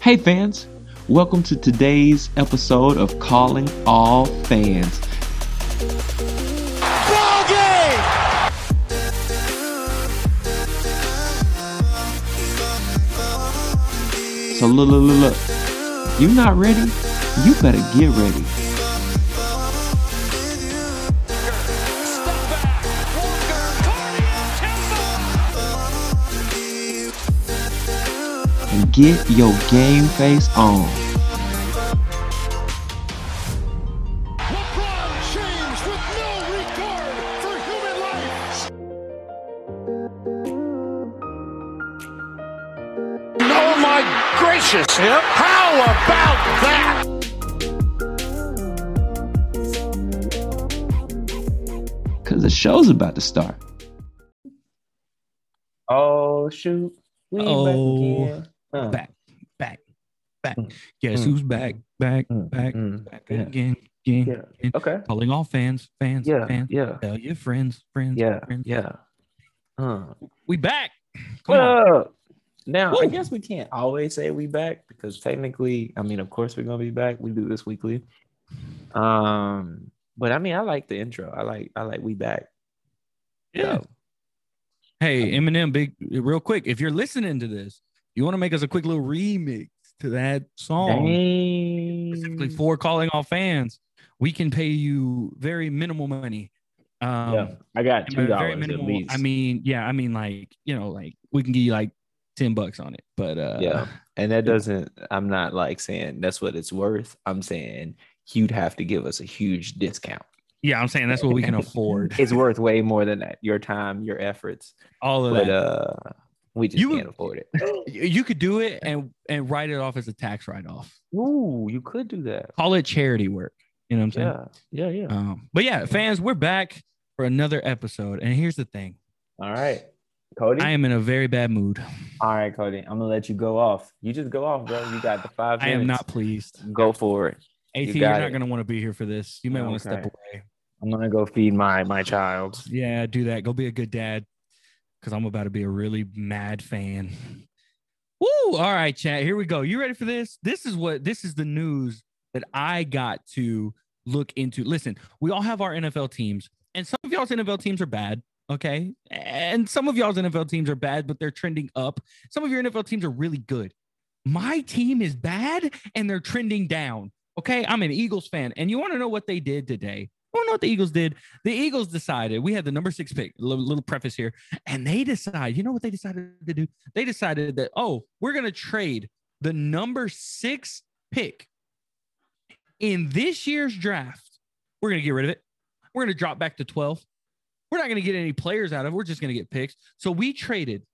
Hey, fans! Welcome to today's episode of Calling All Fans. Ball game! So, look, look, look, look. You're not ready, you better get ready. And get your game face on. LeBron James with no regard for human life. Oh my gracious! How about that? Because the show's about to start. Oh shoot. We Oh, back again. Uh, back, back, back. Mm, Guess mm, who's back, back, mm, back, mm, back yeah, again, again. yeah. again. Okay. Calling all fans, fans, Yeah. fans. Yeah. Tell your friends, friends, Yeah. friends. Yeah. Uh, We back. Come on. Now I guess we can't always say we back because technically, I mean, of course we're gonna be back. We do this weekly. Um, but I mean, I like the intro. I like I like we back. Yeah. So, Hey, Eminem, big, real quick. If you're listening to this, you want to make us a quick little remix to that song, specifically for calling all fans. We can pay you very minimal money. Um, yeah, I got And two by very dollars at minimal, least. I mean, yeah, I mean, like you know, like we can give you like ten bucks on it, but uh, yeah, and that yeah. doesn't. I'm not like saying that's what it's worth. I'm saying you'd have to give us a huge discount. yeah, I'm saying that's what we can afford. It's worth way more than that. Your time, your efforts, All of but that. uh, we just You- can't afford it. You- could do it and and write it off as a tax write off. Ooh, you could do that. Call it charity work. You know what I'm saying? Yeah, yeah, yeah. Um, but yeah, fans, we're back for another episode. And here's the thing: All right, Cody. I am in a very bad mood. All right, Cody. I'm gonna let you go off. You just go off, bro. You got the five I am not pleased. Go for it. At, You are not it. going to want to be here for this. You may want to step away. I'm gonna go feed my my child. Yeah, do that. Go be a good dad because I'm about to be a really mad fan. Woo! All right, chat. Here we go. You ready for this? This is what this is the news that I got to look into. Listen, we all have our NFL teams, and some of y'all's NFL teams are bad. Okay. And some of y'all's NFL teams are bad, but they're trending up. Some of your NFL teams are really good. My team is bad and they're trending down. Okay. I'm an Eagles fan. And you want to know what they did today? I don't know what the Eagles did. The Eagles decided we had the number six pick. Little, little preface here, and they decide. You know what they decided to do? They decided that oh, we're gonna trade the number six pick in this year's draft. We're gonna get rid of it. We're gonna drop back to twelve. We're not gonna get any players out of. it. We're just gonna get picks. So we traded.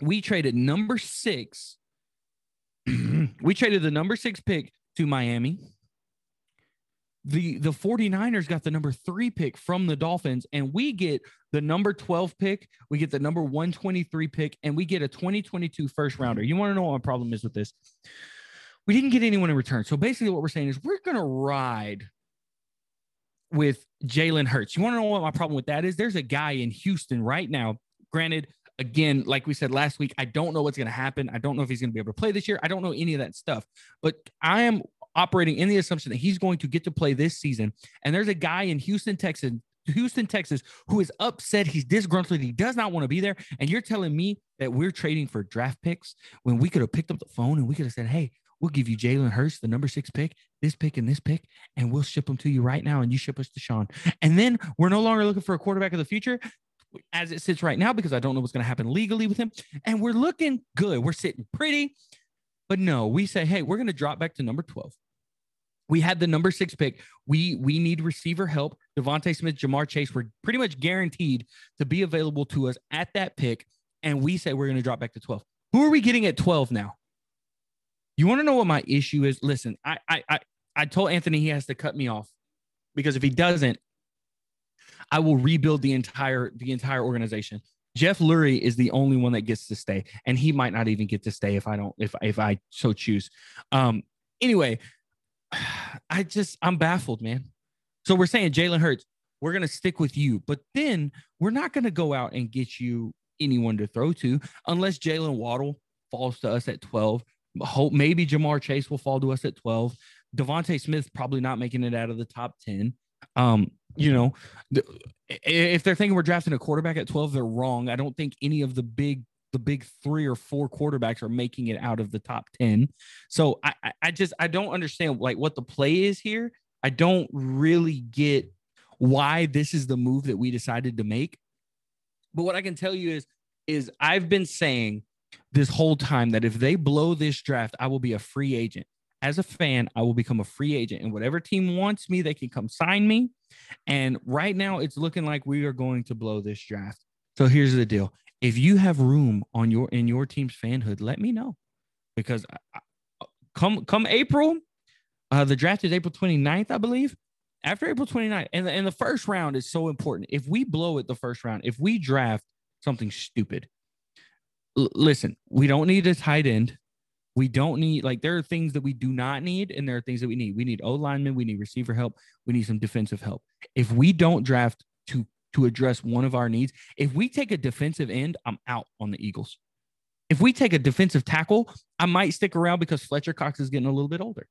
We traded number six. we traded the number six pick to Miami the the 49ers got the number 3 pick from the Dolphins and we get the number 12 pick, we get the number 123 pick and we get a 2022 first rounder. You want to know what my problem is with this? We didn't get anyone in return. So basically what we're saying is we're going to ride with Jalen Hurts. You want to know what my problem with that is? There's a guy in Houston right now. Granted, again, like we said last week, I don't know what's going to happen. I don't know if he's going to be able to play this year. I don't know any of that stuff. But I am operating in the assumption that he's going to get to play this season. And there's a guy in Houston, Texas, Houston, Texas, who is upset. He's disgruntled. He does not want to be there. And you're telling me that we're trading for draft picks when we could have picked up the phone and we could have said, hey, we'll give you Jalen Hurts, the number six pick, this pick, and this pick, and we'll ship them to you right now. And you ship us Deshaun. And then we're no longer looking for a quarterback of the future as it sits right now because I don't know what's going to happen legally with him. And we're looking good. We're sitting pretty. But no, we say, hey, we're going to drop back to number 12. We had the number six pick. We we need receiver help. DeVonta Smith, Ja'Marr Chase were pretty much guaranteed to be available to us at that pick. And we say we're going to drop back to 12. Who are we getting at 12 now? You want to know what my issue is? Listen, I I I, I told Anthony he has to cut me off because if he doesn't, I will rebuild the entire the entire organization. Jeff Lurie is the only one that gets to stay, and he might not even get to stay if I don't if if I so choose. Um. Anyway, I just I'm baffled, man. So we're saying Jalen Hurts, we're gonna stick with you, but then we're not gonna go out and get you anyone to throw to unless Jaylen Waddle falls to us at 12 Hope maybe Ja'Marr Chase will fall to us at 12. DeVonta Smith probably not making it out of the top 10. Um, you know, the, if they're thinking we're drafting a quarterback at 12, they're wrong. I don't think any of the big the big three or four quarterbacks are making it out of the top 10. So I, I just I don't understand like what the play is here. I don't really get why this is the move that we decided to make. But what I can tell you is is I've been saying this whole time that if they blow this draft, I will be a free agent. As a fan, I will become a free agent, and whatever team wants me, they can come sign me. And right now, it's looking like we are going to blow this draft. So here's the deal: if you have room on your in your team's fanhood, let me know because I, come come April, uh, the draft is April 29th, I believe. After April 29th, and the, and the first round is so important. If we blow it the first round, if we draft something stupid, l- listen, we don't need a tight end. We don't need like there are things that we do not need, and there are things that we need. We need O linemen, we need receiver help, we need some defensive help. If we don't draft to to address one of our needs. If we take a defensive end, I'm out on the Eagles. If we take a defensive tackle, I might stick around because Fletcher Cox is getting a little bit older.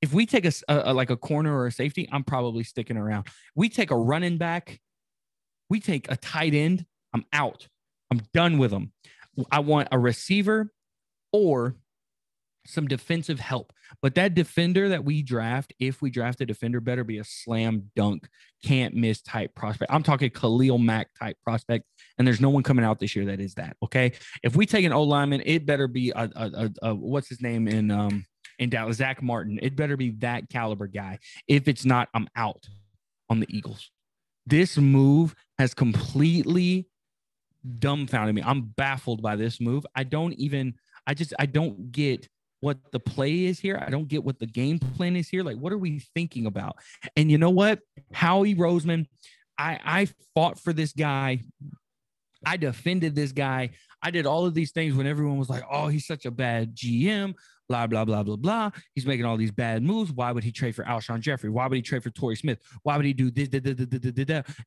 If we take a, a, like a corner or a safety, I'm probably sticking around. We take a running back, we take a tight end, I'm out. I'm done with them. I want a receiver or some defensive help. But that defender that we draft, if we draft a defender, better be a slam dunk, can't miss type prospect. I'm talking Khalil Mack type prospect, and there's no one coming out this year that is that. Okay, if we take an O lineman, it better be a, a, a, a what's his name in um in Dallas, Zach Martin. It better be that caliber guy. If it's not, I'm out on the Eagles. This move has completely dumbfounded me. I'm baffled by this move. I don't even. I just I don't get what the play is here. I don't get what the game plan is here. Like, what are we thinking about? And you know what? Howie Roseman, I, I fought for this guy. I defended this guy. I did all of these things when everyone was like, oh, he's such a bad GM, blah, blah, blah, blah, blah. He's making all these bad moves. Why would he trade for Alshon Jeffery? Why would he trade for Torrey Smith? Why would he do this?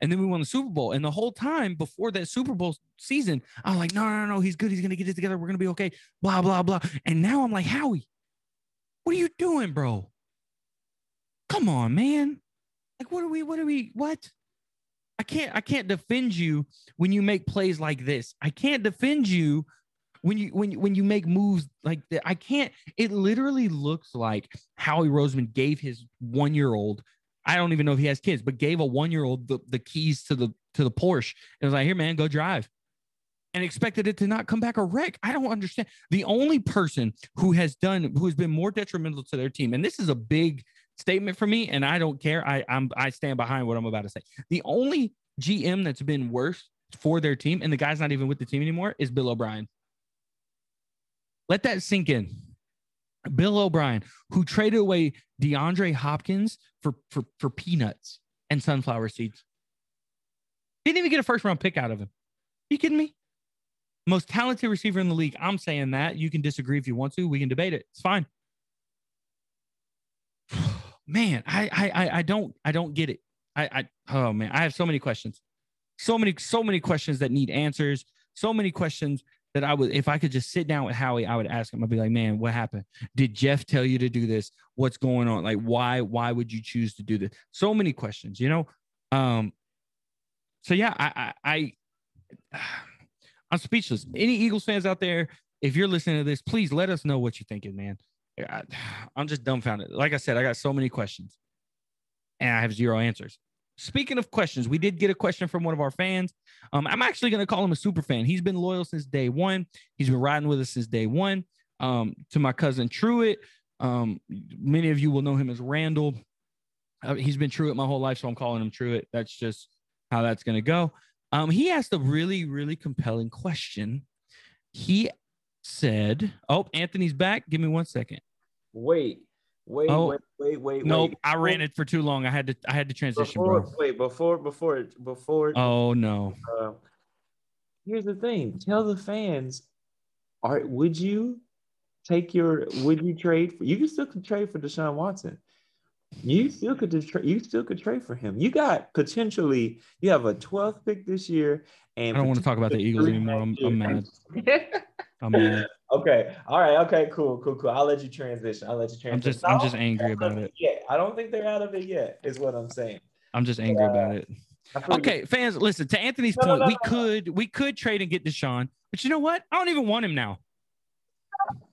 And then we won the Super Bowl. And the whole time before that Super Bowl season, I'm like, no, no, no, he's good. He's going to get it together. We're going to be okay. Blah, blah, blah. And now I'm like, Howie, what are you doing, bro? Come on, man. Like, what are we, what are we, what? I can't I can't defend you when you make plays like this. I can't defend you when you when when you make moves like that. I can't. It literally looks like Howie Roseman gave his one year old. I don't even know if he has kids, but gave a one year old the, the keys to the to the Porsche and was like, "Here, man, go drive," and expected it to not come back a wreck. I don't understand. The only person who has done who has been more detrimental to their team, and this is a big statement for me, and I don't care. I I'm I stand behind what I'm about to say. The only GM that's been worse for their team, and the guy's not even with the team anymore, is Bill O'Brien. Let that sink in. Bill O'Brien, who traded away DeAndre Hopkins for for for peanuts and sunflower seeds. Didn't even get a first round pick out of him. Are you kidding me? Most talented receiver in the league. I'm saying that. You can disagree if you want to. We can debate it. It's fine man, I I I don't I don't get it. I I oh man, I have so many questions. So many, so many questions that need answers. So many questions that I would, if I could just sit down with Howie, I would ask him. I'd be like, "Man, what happened? Did Jeff tell you to do this? What's going on? Like, why? Why would you choose to do this? So many questions, you know. Um. So yeah, I, I, I I'm speechless. Any Eagles fans out there, if you're listening to this, please let us know what you're thinking, man. I, I'm just dumbfounded. Like I said, I got so many questions and I have zero answers. Speaking of questions, we did get a question from one of our fans. Um, I'm actually going to call him a super fan. He's been loyal since day one. He's been riding with us since day one. Um, to my cousin Truett, um, many of you will know him as Randall. Uh, he's been Truett my whole life, so I'm calling him Truett. That's just how that's going to go. Um, he asked a really, really compelling question. He said, "Oh, Anthony's back. Give me one second." Wait, wait, Oh. wait, wait, wait. Nope, wait. I ran it for too long. I had to. I had to transition, Before, bro. wait, before, before, before. Oh no. uh, here's the thing. Tell the fans. Are would you take your? Would you trade? For, you can still trade for Deshaun Watson. You still could tra- you still could trade for him. You got potentially. You have a 12th pick this year, and I don't want to talk about the Eagles anymore. I'm, I'm mad. I'm mad. Okay. All right. Okay. Cool. Cool. Cool. I'll let you transition. I'll let you transition. I'm just I'm just angry about it. Yeah. I don't think they're out of it yet. Is what I'm saying. I'm just angry uh, about it. Okay, fans, listen to Anthony's No, point. no, we no, no. could we could trade and get Deshaun, but you know what? I don't even want him now.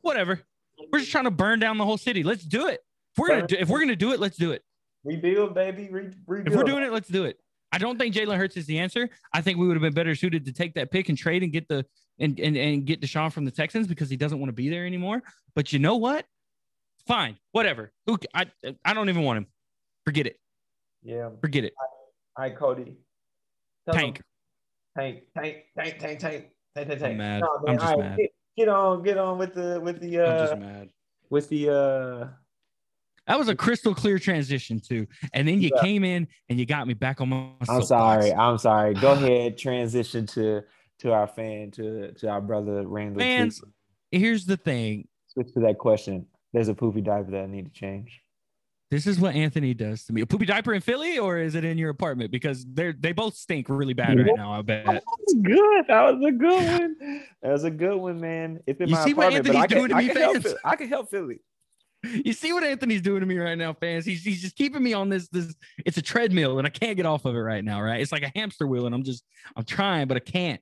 Whatever. We're just trying to burn down the whole city. Let's do it. If we're gonna do, if we're gonna do it, let's do it. rebuild, baby. Re- rebuild. If we're doing it, let's do it. I don't think Jalen Hurts is the answer. I think we would have been better suited to take that pick and trade and get the and, and, and get Deshaun from the Texans because he doesn't want to be there anymore. But you know what? Fine, whatever. Who I I don't even want him. Forget it. Yeah. Forget it. Hi, Cody. Tell tank. Him. Tank. Tank. Tank. Tank. Tank. Tank. Tank. tank. I'm mad. No, man, I'm just right, mad. Get, on. Get on with the with the. Uh, I'm just uh, mad. With the. uh that was a crystal clear transition too, and then you yeah. came in and you got me back on my. I'm sorry. Box. I'm sorry. Go ahead. Transition to to our fan to to our brother Randall. Fans- Cooper. Here's the thing. Switch to that question. There's a poopy diaper that I need to change. This is what Anthony does to me. A poopy diaper in Philly, or is it in your apartment? Because they're they both stink really bad right now. I bet. That was good. That was a good one. That was a good one, man. It's in You my see what apartment, but Anthony's I can, doing to I me, help fans? Philly. I can help Philly. You see what Anthony's doing to me right now, fans? He's he's just keeping me on this this. It's a treadmill, and I can't get off of it right now. Right? It's like a hamster wheel, and I'm just I'm trying, but I can't.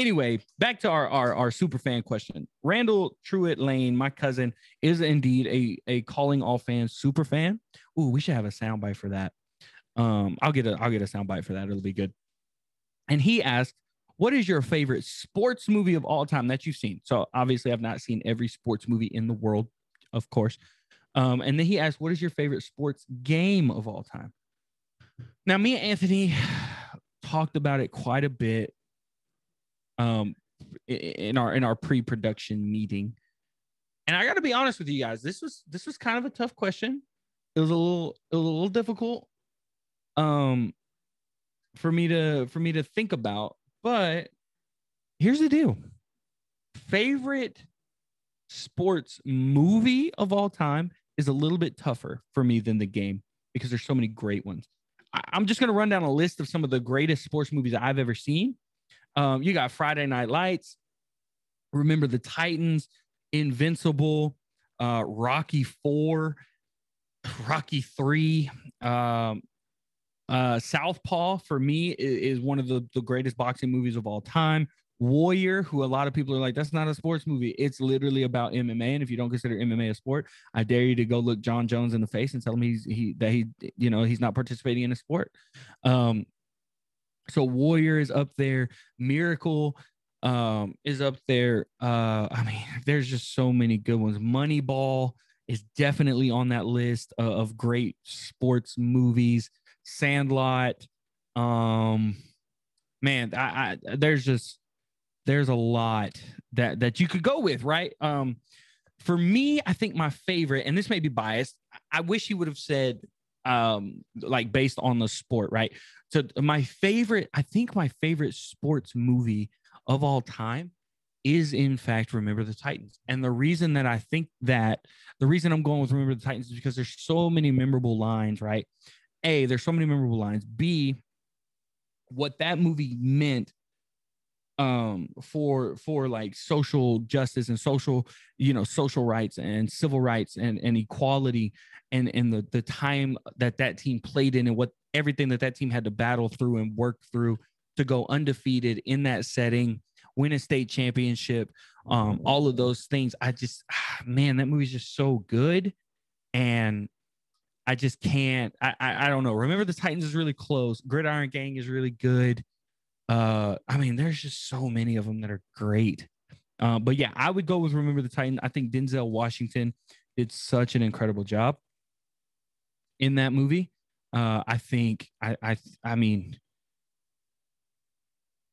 Anyway, back to our our, our super fan question. Randall Truett Lane, my cousin, is indeed a a calling all fans super fan. Ooh, we should have a soundbite for that. Um, I'll get a I'll get a soundbite for that. It'll be good. And he asked, "What is your favorite sports movie of all time that you've seen?" So obviously, I've not seen every sports movie in the world, of course. Um, and then he asked, "What is your favorite sports game of all time?" Now, me and Anthony talked about it quite a bit um, in our in our pre-production meeting, and I got to be honest with you guys. This was this was kind of a tough question. It was a little a little difficult, um, for me to for me to think about. But here's the deal: favorite sports movie of all time is a little bit tougher for me than the game because there's so many great ones. I'm just gonna run down a list of some of the greatest sports movies I've ever seen. Um, you got Friday Night Lights, Remember the Titans, Invincible, uh, Rocky Four, Rocky Three, um, uh, Southpaw for me i- is, one of the, the greatest boxing movies of all time. Warrior, who a lot of people are like, that's not a sports movie. It's literally about MMA. And if you don't consider MMA a sport, I dare you to go look Jon Jones in the face and tell him he's he that he you know he's not participating in a sport. Um, so Warrior is up there. Miracle um is up there. Uh, I mean, there's just so many good ones. Moneyball is definitely on that list of, of great sports movies. Sandlot. Um, man, I, I there's just there's a lot that that you could go with, right? Um, for me, I think my favorite, and this may be biased. I wish he would have said um like based on the sport, right? So my favorite, I think my favorite sports movie of all time is in fact Remember the Titans. And the reason that I think that the reason I'm going with Remember the Titans is because there's so many memorable lines, right? A, there's so many memorable lines. B, what that movie meant um for for like social justice and social you know social rights and civil rights and and equality and and the the time that that team played in and what everything that that team had to battle through and work through to go undefeated in that setting win a state championship um all of those things. I just man that movie's just so good and i just can't i i, I don't know. Remember the titans is really close. Gridiron gang is really good uh, I mean, there's just so many of them that are great. Uh, but yeah, I would go with Remember the Titan. I think Denzel Washington did such an incredible job in that movie. Uh, I think I I I mean,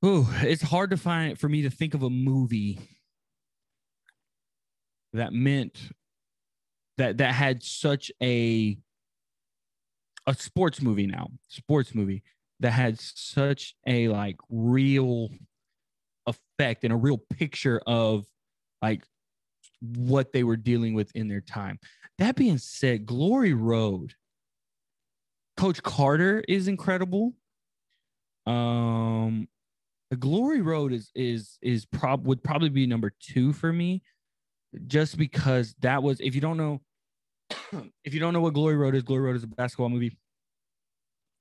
oh, it's hard to find for me to think of a movie that meant that that had such a a sports movie now sports movie that had such a like real effect and a real picture of like what they were dealing with in their time. That being said, Glory Road, Coach Carter is incredible. Um, the Glory Road is is is prob would probably be number two for me. just because that was if you don't know if you don't know what Glory Road is, Glory Road is a basketball movie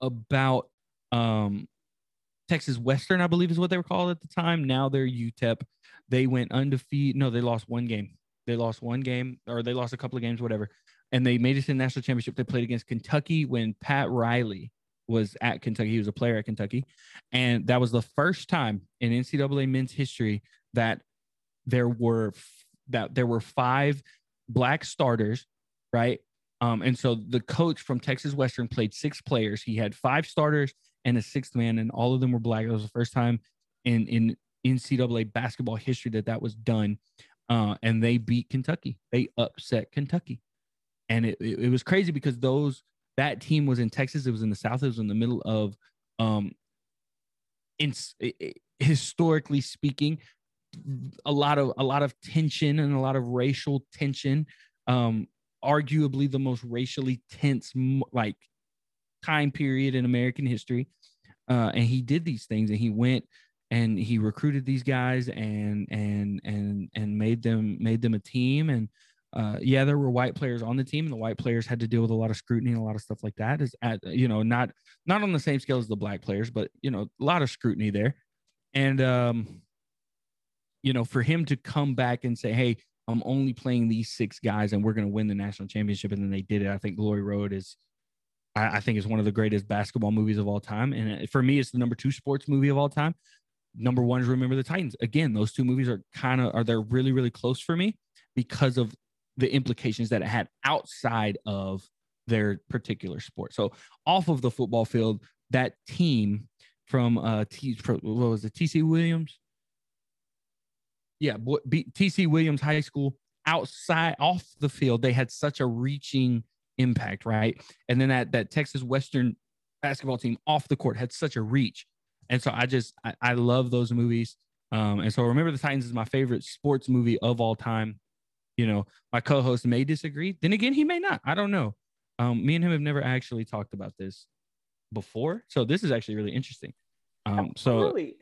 about um Texas Western, I believe is what they were called at the time. Now they're UTEP. They went undefeated. No, they lost one game. They lost one game, or they lost a couple of games, whatever. And they made it to the national championship. They played against Kentucky when Pat Riley was at Kentucky. He was a player at Kentucky. And that was the first time in NCAA men's history that there were that there were five black starters, right? Um, and so the coach from Texas Western played six players. He had five starters and a sixth man, and all of them were black. It was the first time in in NCAA basketball history that that was done. Uh, and they beat Kentucky. They upset Kentucky, and it, it, it was crazy because those that team was in Texas. It was in the South. It was in the middle of, um, in historically speaking, a lot of a lot of tension and a lot of racial tension. Um, arguably the most racially tense like time period in American history. Uh, and he did these things, and he went and he recruited these guys and and and and made them made them a team and uh, yeah, there were white players on the team, and the white players had to deal with a lot of scrutiny and a lot of stuff like that. Is at you know not not on the same scale as the black players, but you know a lot of scrutiny there. And um, you know, for him to come back and say, "Hey, I'm only playing these six guys, and we're going to win the national championship," and then they did it. I think Glory Road is, I, I think, is one of the greatest basketball movies of all time, and uh, for me, it's the number two sports movie of all time. Number one is Remember the Titans. Again, those two movies are kind of are they're really really close for me because of the implications that it had outside of their particular sport. So off of the football field, that team from uh T what was it TC Williams? Yeah, TC Williams High School outside off the field, they had such a reaching impact, right? And then that that Texas Western basketball team off the court had such a reach. And so I just I, I love those movies. Um, and so remember the Titans is my favorite sports movie of all time you know, my co-host may disagree. Then again, he may not. I don't know. Um, me and him have never actually talked about this before, so this is actually really interesting. Um, so I really,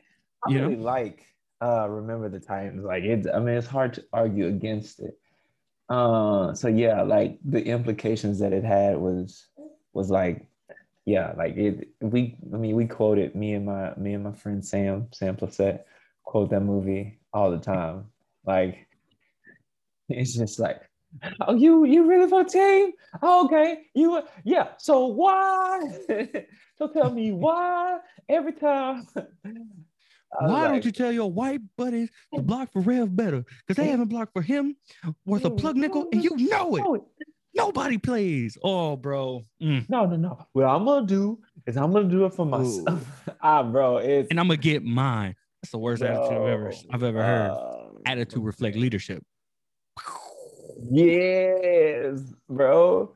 I you really like uh, remember the Titans. Like it's, I mean, it's hard to argue against it. Uh, so yeah, like the implications that it had was was like, yeah, like it. We, I mean, we quoted me and my me and my friend Sam Sam Plessette quote that movie all the time. Like it's just like, oh, you you really for team? Oh, okay, you yeah. So why? so tell me why every time. Why like, don't you tell your white buddies to block for Rev better? Because they haven't blocked for him worth a plug nickel, and you know it. Nobody plays. Oh, bro. Mm. No, no, no. What I'm gonna do is I'm gonna do it for myself. ah, bro. It's and I'm gonna get mine. That's the worst bro, attitude I've ever I've ever heard. Uh, attitude reflect leadership. Yes, bro.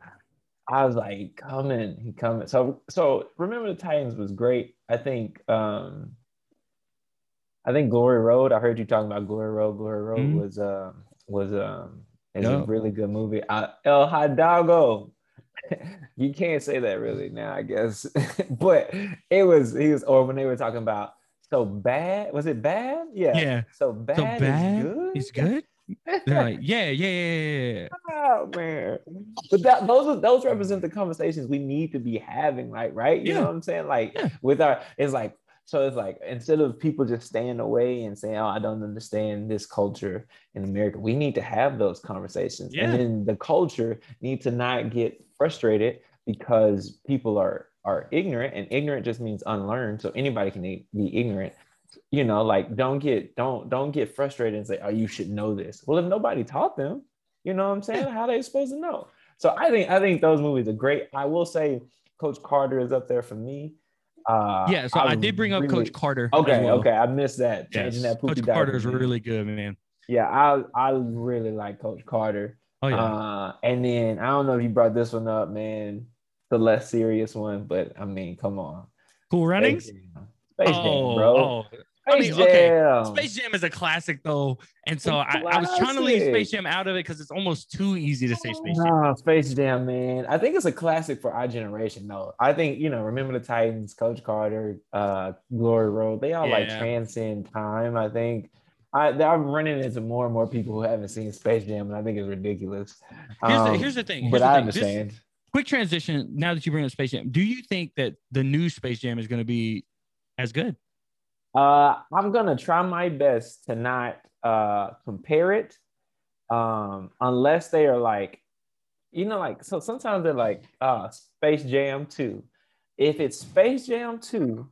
I was like, coming, he coming. So so remember the Titans was great. I think um I think Glory Road. I heard you talking about Glory Road. Glory Road mm-hmm. was um was um is a really good movie. Uh, El Hidalgo. you can't say that really now, I guess. but it was he was or when they were talking about so bad. Was it bad? Yeah. Yeah. So bad. So bad. Good? He's good. They're like, yeah, yeah, yeah, yeah. Oh man. But that those those represent the conversations we need to be having, like, right? You yeah. know what I'm saying? Like yeah. with our it's like so it's like instead of people just staying away and saying, Oh, I don't understand this culture in America, we need to have those conversations. Yeah. And then the culture need to not get frustrated because people are are ignorant, and ignorant just means unlearned. So anybody can be ignorant. You know like don't get don't don't get frustrated and say oh you should know this. Well if nobody taught them you know what i'm saying? How they supposed to know? So i think i think those movies are great. I will say coach carter is up there for me uh, yeah, so I, I did bring up Coach Carter. Okay, well. okay, I missed that. Changing yes. that Coach Carter is really good, man. Yeah, I I really like Coach Carter. Oh yeah. Uh, and then I don't know if you brought this one up, man. The less serious one, but I mean, come on. Cool runnings. Space Jam, Jam oh, bro. Oh, I mean, okay, Space Jam is a classic though, and so I, I, was trying to leave Space Jam out of it because it's almost too easy to say Space Jam. No, Space Jam, man. I think it's a classic for our generation, though. I think you know, remember the Titans, Coach Carter, uh, Glory Road. They all yeah. like transcend time. I think. I, I'm running into more and more people who haven't seen Space Jam, and I think it's ridiculous. Here's, the, Um, here's the thing. Here's but the I thing. Understand. quick transition. Now that you bring up Space Jam, do you think that the new Space Jam is going to be as good? Uh, I'm gonna try my best to not uh compare it, um, unless they are like, you know, like so. Sometimes they're like, uh, Space Jam Two. If it's Space Jam Two,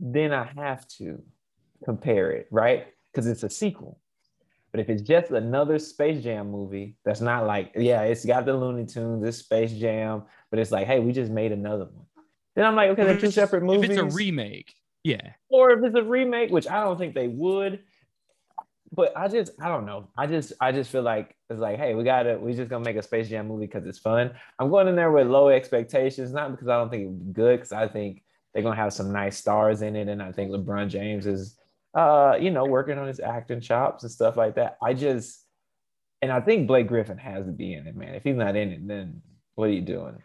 then I have to compare it, right? Because it's a sequel. But if it's just another Space Jam movie, that's not like, yeah, it's got the Looney Tunes, this Space Jam, but it's like, hey, we just made another one. Then I'm like, okay, they're two separate movies If it's a remake, yeah. or if it's a remake, which I don't think they would. But I just, I don't know. I just, I just feel like it's like, hey, we gotta, we just gonna make a Space Jam movie because it's fun. I'm going in there with low expectations, not because I don't think it'll be good, because I think they're gonna have some nice stars in it, and I think LeBron James is, uh, you know, working on his acting chops and stuff like that. I just, and I think Blake Griffin has to be in it, man. If he's not in it, then what are you doing?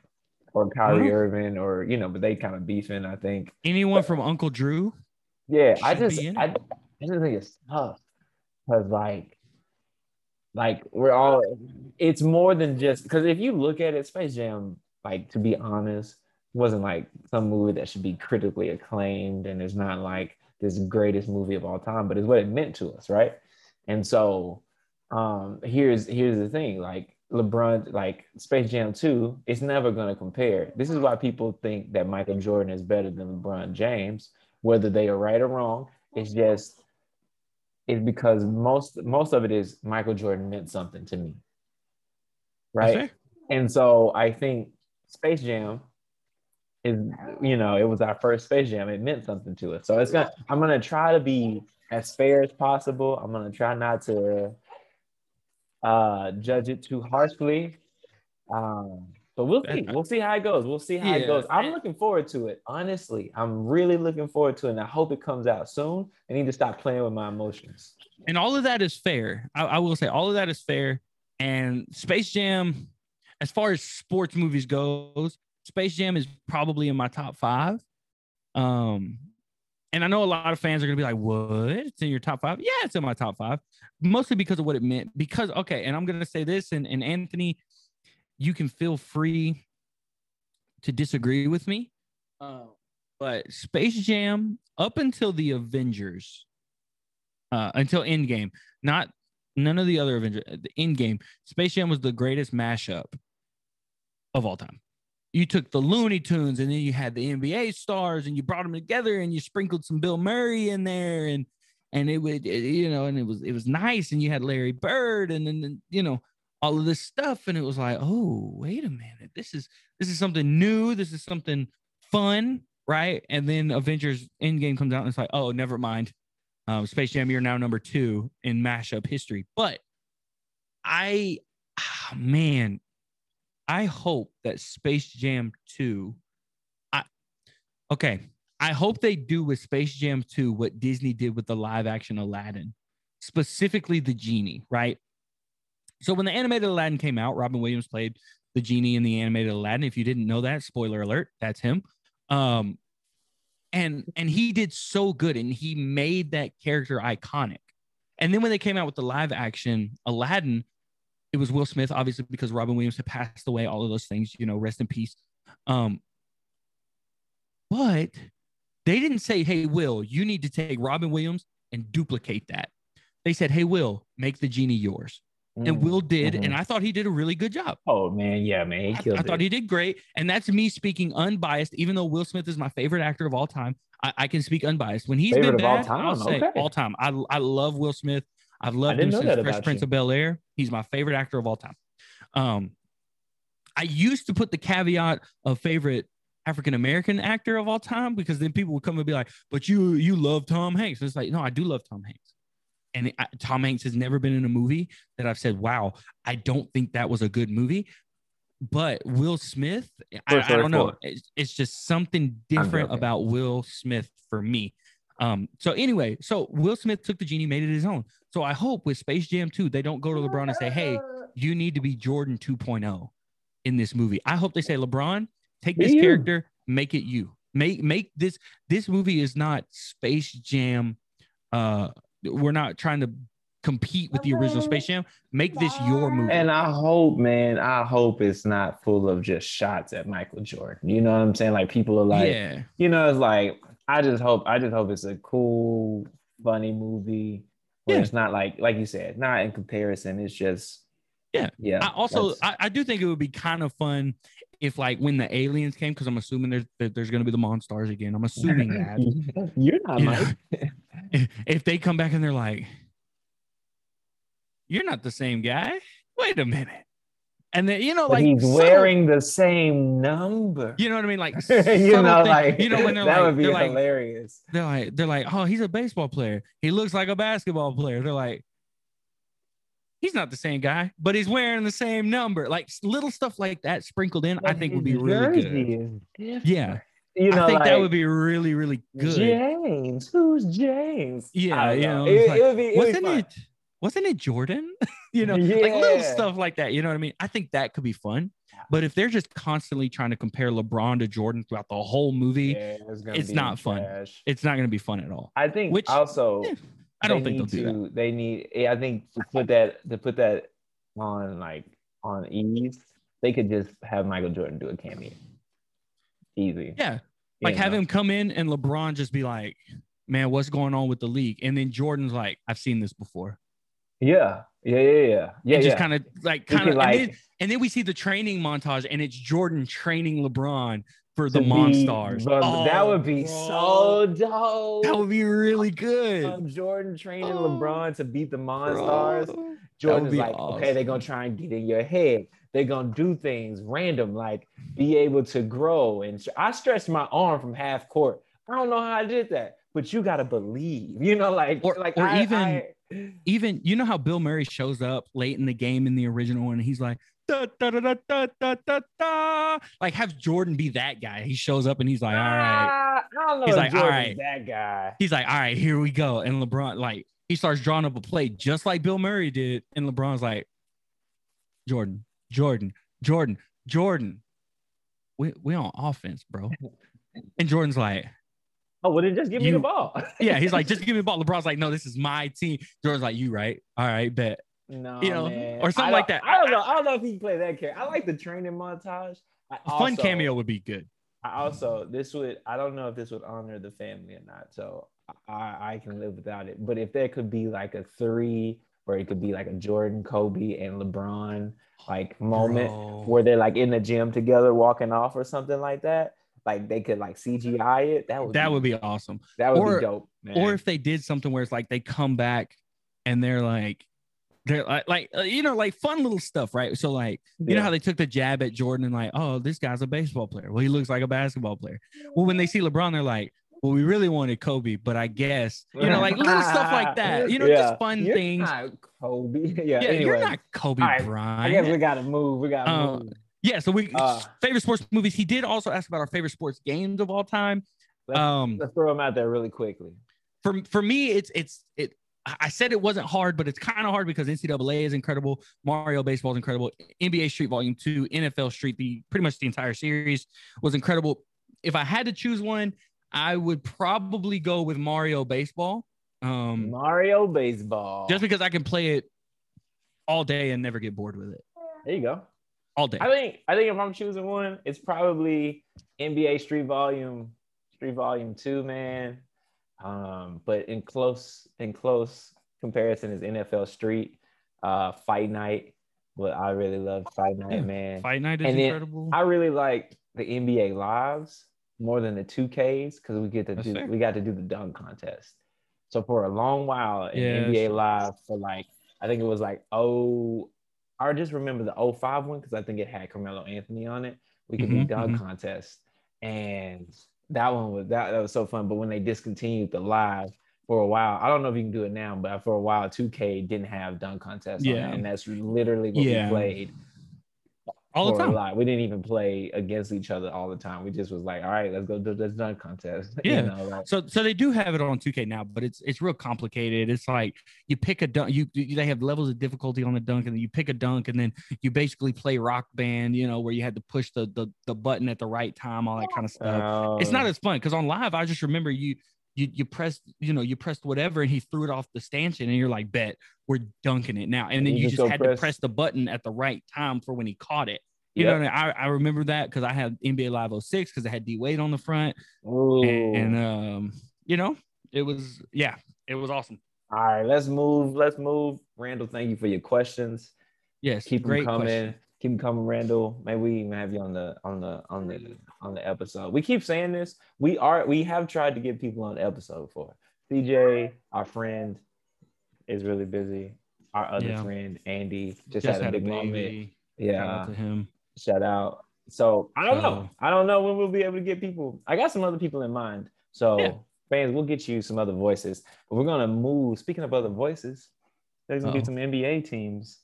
Or Kyrie Well- Irving, or you know, but they kind of beefing. I think. Anyone from Uncle Drew? Yeah, I just I. I just think it's tough because like like we're all it's more than just because if you look at it, Space Jam, like to be honest, wasn't like some movie that should be critically acclaimed and it's not like this greatest movie of all time, but it's what it meant to us, right? And so um here's here's the thing like LeBron, like Space Jam 2, it's never going to compare. This is why people think that Michael Jordan is better than LeBron James, whether they are right or wrong. It's just it's because most most of it is Michael Jordan meant something to me. Right. And so I think Space Jam is, you know, it was our first Space Jam. It meant something to us. So it's gonna I'm gonna try to be as fair as possible. I'm gonna try not to uh judge it too harshly. Um, but we'll see. We'll see how it goes. We'll see how Yeah. it goes. I'm looking forward to it. Honestly, I'm really looking forward to it. And I hope it comes out soon. I need to stop playing with my emotions. and all of that is fair. I, I will say all of that is fair. And Space Jam, as far as sports movies goes, Space Jam is probably in my top five. Um, and I know a lot of fans are gonna be like, "What? It's in your top five? Yeah, it's in my top five, mostly because of what it meant. Because okay, and I'm gonna say this, and, and Anthony, you can feel free to disagree with me. Uh, but Space Jam, up until the Avengers, uh, until Endgame, not none of the other Avengers, the Endgame, Space Jam was the greatest mashup of all time. You took the Looney Tunes and then you had the NBA stars and you brought them together and you sprinkled some Bill Murray in there and and it would it- you know and it was it was nice and you had Larry Bird and then you know all of this stuff and it was like oh wait a minute. This is this is something new. This is something fun right? And then Avengers Endgame comes out and it's like oh never mind. Um, Space Jam you're now number two in mashup history. But I ah, man I hope that Space Jam 2 I okay, I hope they do with Space Jam 2 what Disney did with the live action Aladdin, specifically the genie, right? So when the animated Aladdin came out, Robin Williams played the genie in the animated Aladdin. If you didn't know that, spoiler alert, that's him. Um and and he did so good and he made that character iconic. And then when they came out with the live action Aladdin, it was Will Smith, obviously, because Robin Williams had passed away, all of those things, you know, rest in peace. Um, but they didn't say, hey, Will, you need to take Robin Williams and duplicate that. They said, hey, Will, make the genie yours. And Will did. Mhm. And I thought he did a really good job. Oh man, yeah, man, I, I thought he did great. And that's me speaking unbiased, even though Will Smith is my favorite actor of all time. I, I can speak unbiased. When he's Favorite been of all time? I'll say Okay. all time. I, I love Will Smith. I've loved him since Fresh Prince you. of Bel Air. He's my favorite actor of all time. Um, I used to put the caveat of favorite African American actor of all time because then people would come and be like, "But you you love Tom Hanks." And it's like, no, I do love Tom Hanks. And I, Tom Hanks has never been in a movie that I've said, "Wow, I don't think that was a good movie." But Will Smith, I, I don't know. It's, it's just something different about Will Smith for me. Um, so anyway, so Will Smith took the genie, made it his own. So I hope with Space Jam 2, they don't go to LeBron and say, Hey, you need to be Jordan 2.0 in this movie. I hope they say, LeBron, take this you. character, make it you. Make make this this movie is not Space Jam uh we're not trying to compete with the original Space Jam. Make this your movie. And I hope, man, I hope it's not full of just shots at Michael Jordan. You know what I'm saying? Like people are like, yeah, you know, it's like I just hope, I just hope it's a cool, funny movie. Where Yeah. it's not like, like you said, not in comparison. It's just, Yeah. yeah. I also I, I do think it would be kind of fun if like when the aliens came, because I'm assuming there's there's gonna be the Monstars again. I'm assuming that. you're not You know, Mike. if they come back and they're like, You're not the same guy. Wait a minute. And then you know, But like he's subtle- wearing the same number. you know what I mean? Like you know, thing- like you know when they're that like would be they're like hilarious. they're like they're like, oh, he's a baseball player. He looks like a basketball player. They're like, he's not the same guy, but he's wearing the same number. Like little stuff like that sprinkled in, I think would be really good. Yeah, you know, I think that would be really, really good. James. Who's James? Yeah, you know, It, like, it would be. Be wasn't fun. it? Wasn't it Jordan? you know, like little stuff like that. You know what I mean? I think that could be fun. But if they're just constantly trying to compare LeBron to Jordan throughout the whole movie, Yeah, it's, it's not fun. it's not going to be fun at all. I think Which- also. yeah, I don't think they'll do that. to, They need. I think to put that to put that on like on ease, they could just have Michael Jordan do a cameo. Easy. Yeah, like You have know? him come in and LeBron just be like, "Man, what's going on with the league?" And then Jordan's like, "I've seen this before." Yeah. Yeah. Yeah. Yeah. Yeah. and just yeah. kind of like kind of like- and, then, and then we see the training montage and it's Jordan training LeBron for the Monstars. that Oh, would be bro. so dope. that would be really good. Um, Jordan training Oh, LeBron to beat the. Monstars. Jordan's like, okay, they're gonna try and get in your head. They're gonna do things random, like be able to grow. And I stretched my arm from half court. I don't know how I did that, but you gotta believe. You know, like Or- like or I- even- I- Even you know how Bill Murray shows up late in the game in the original one and he's like da, da, da, da, da, da, da, like have Jordan be that guy. He shows up and he's like, all right. Ah, know. He's like, all Jordan's right. that guy. He's like, all right, here we go. And LeBron, like, he starts drawing up a play just like Bill Murray did. And LeBron's like, Jordan, Jordan, Jordan, Jordan. We we on offense, bro. And Jordan's like, Oh, well, then just give me You- the ball. yeah, he's like, just give me the ball. LeBron's like, no, this is my team. Jordan's like, you right? All right, bet. no, you know, man. or something like that. I don't know. I don't know if he can play that character. I like the training montage. I A fun cameo would be good. I also this would I don't know if this would honor the family or not, so I I can live without it. But if there could be like a three, or it could be like a Jordan, Kobe, and LeBron like moment Bro. where they're like in the gym together walking off or something like that, like they could like CGI it. That would That be, would be awesome. that would or- be dope, man. Or if they did something where it's like they come back and they're like, they're like, like uh, you know, like fun little stuff, right? So like, you know how they took the jab at Jordan and like, oh, this guy's a baseball player. Well, he looks like a basketball player. Well, when they see LeBron, they're like, well, we really wanted Kobe, but I guess you know, like little stuff like that. You know, Yeah. just fun You're things. not Kobe. yeah, yeah, anyway. you're not Kobe right, I guess we gotta move. We gotta Uh, move. Yeah, so we Uh, favorite sports movies. He did also ask about our favorite sports games of all time. Let's- Um, Let's throw them out there really quickly. for for me, it's it's it. I said it wasn't hard, but it's kind of hard because NCAA is incredible, Mario Baseball is incredible, NBA Street Volume Two, NFL Street, the pretty much the entire series was incredible. If I had to choose one, I would probably go with Mario Baseball, um, Mario baseball. just because I can play it all day and never get bored with it there you go. All day. I think I think if I'm choosing one, it's probably NBA Street Volume Street Volume Two, man. Um, but in close in close comparison is NFL Street, uh, Fight Night. But I really love Fight Night, man. Fight Night is and incredible. I really like the NBA lives more than the 2Ks because we get to That's do fair. we got to do the dunk contest. So for a long while in Yeah, NBA live for like I think it was like oh I just remember the 05 one because I think it had Carmelo Anthony on it. We could do Mhm, dunk mhm. contest. And that one was that, that was so fun. But when they discontinued the live for a while, I don't know if you can do it now, but for a while 2K didn't have dunk contest on Yeah. it. And that's literally what Yeah. we played all the for a time. lot. We didn't even play against each other all the time. We just was like, all right, let's go do this dunk contest. You Yeah. know, like, So so they do have it on 2K now, but it's it's real complicated. It's like you pick a dunk, you, you they have levels of difficulty on the dunk, and then you pick a dunk, and then you basically play rock band, you know, where you had to push the the, the button at the right time, all that oh, kind of stuff. it's not oh, as fun because on live, I just remember you you you pressed, you know, you pressed whatever and he threw it off the stanchion and you're like, bet we're dunking it now. And then You you just just had press- to press the button at the right time for when he caught it. You know, Yep. what I, mean? I, I remember that because I had NBA Live 06 because I had D Wade on the front. Ooh. And, and um, you know, it was yeah, it was awesome. All right, let's move. Let's move. Randall, thank you for your questions. Yes, Keep them coming. question. Keep them coming, Randall. Maybe we even have you on the on the on the on the episode. We keep saying this. We are we have tried to get people on the episode before. CJ, our friend, is really busy. Our other Yeah. friend, Andy, just, Just had a had a big moment. Yeah. Shout out to him. shout out. So I don't know. I don't know when we'll be able to get people. I got some other people in mind. So Yeah. fans, we'll get you some other voices. But we're gonna move. Speaking of other voices, there's gonna Uh-oh. be some NBA teams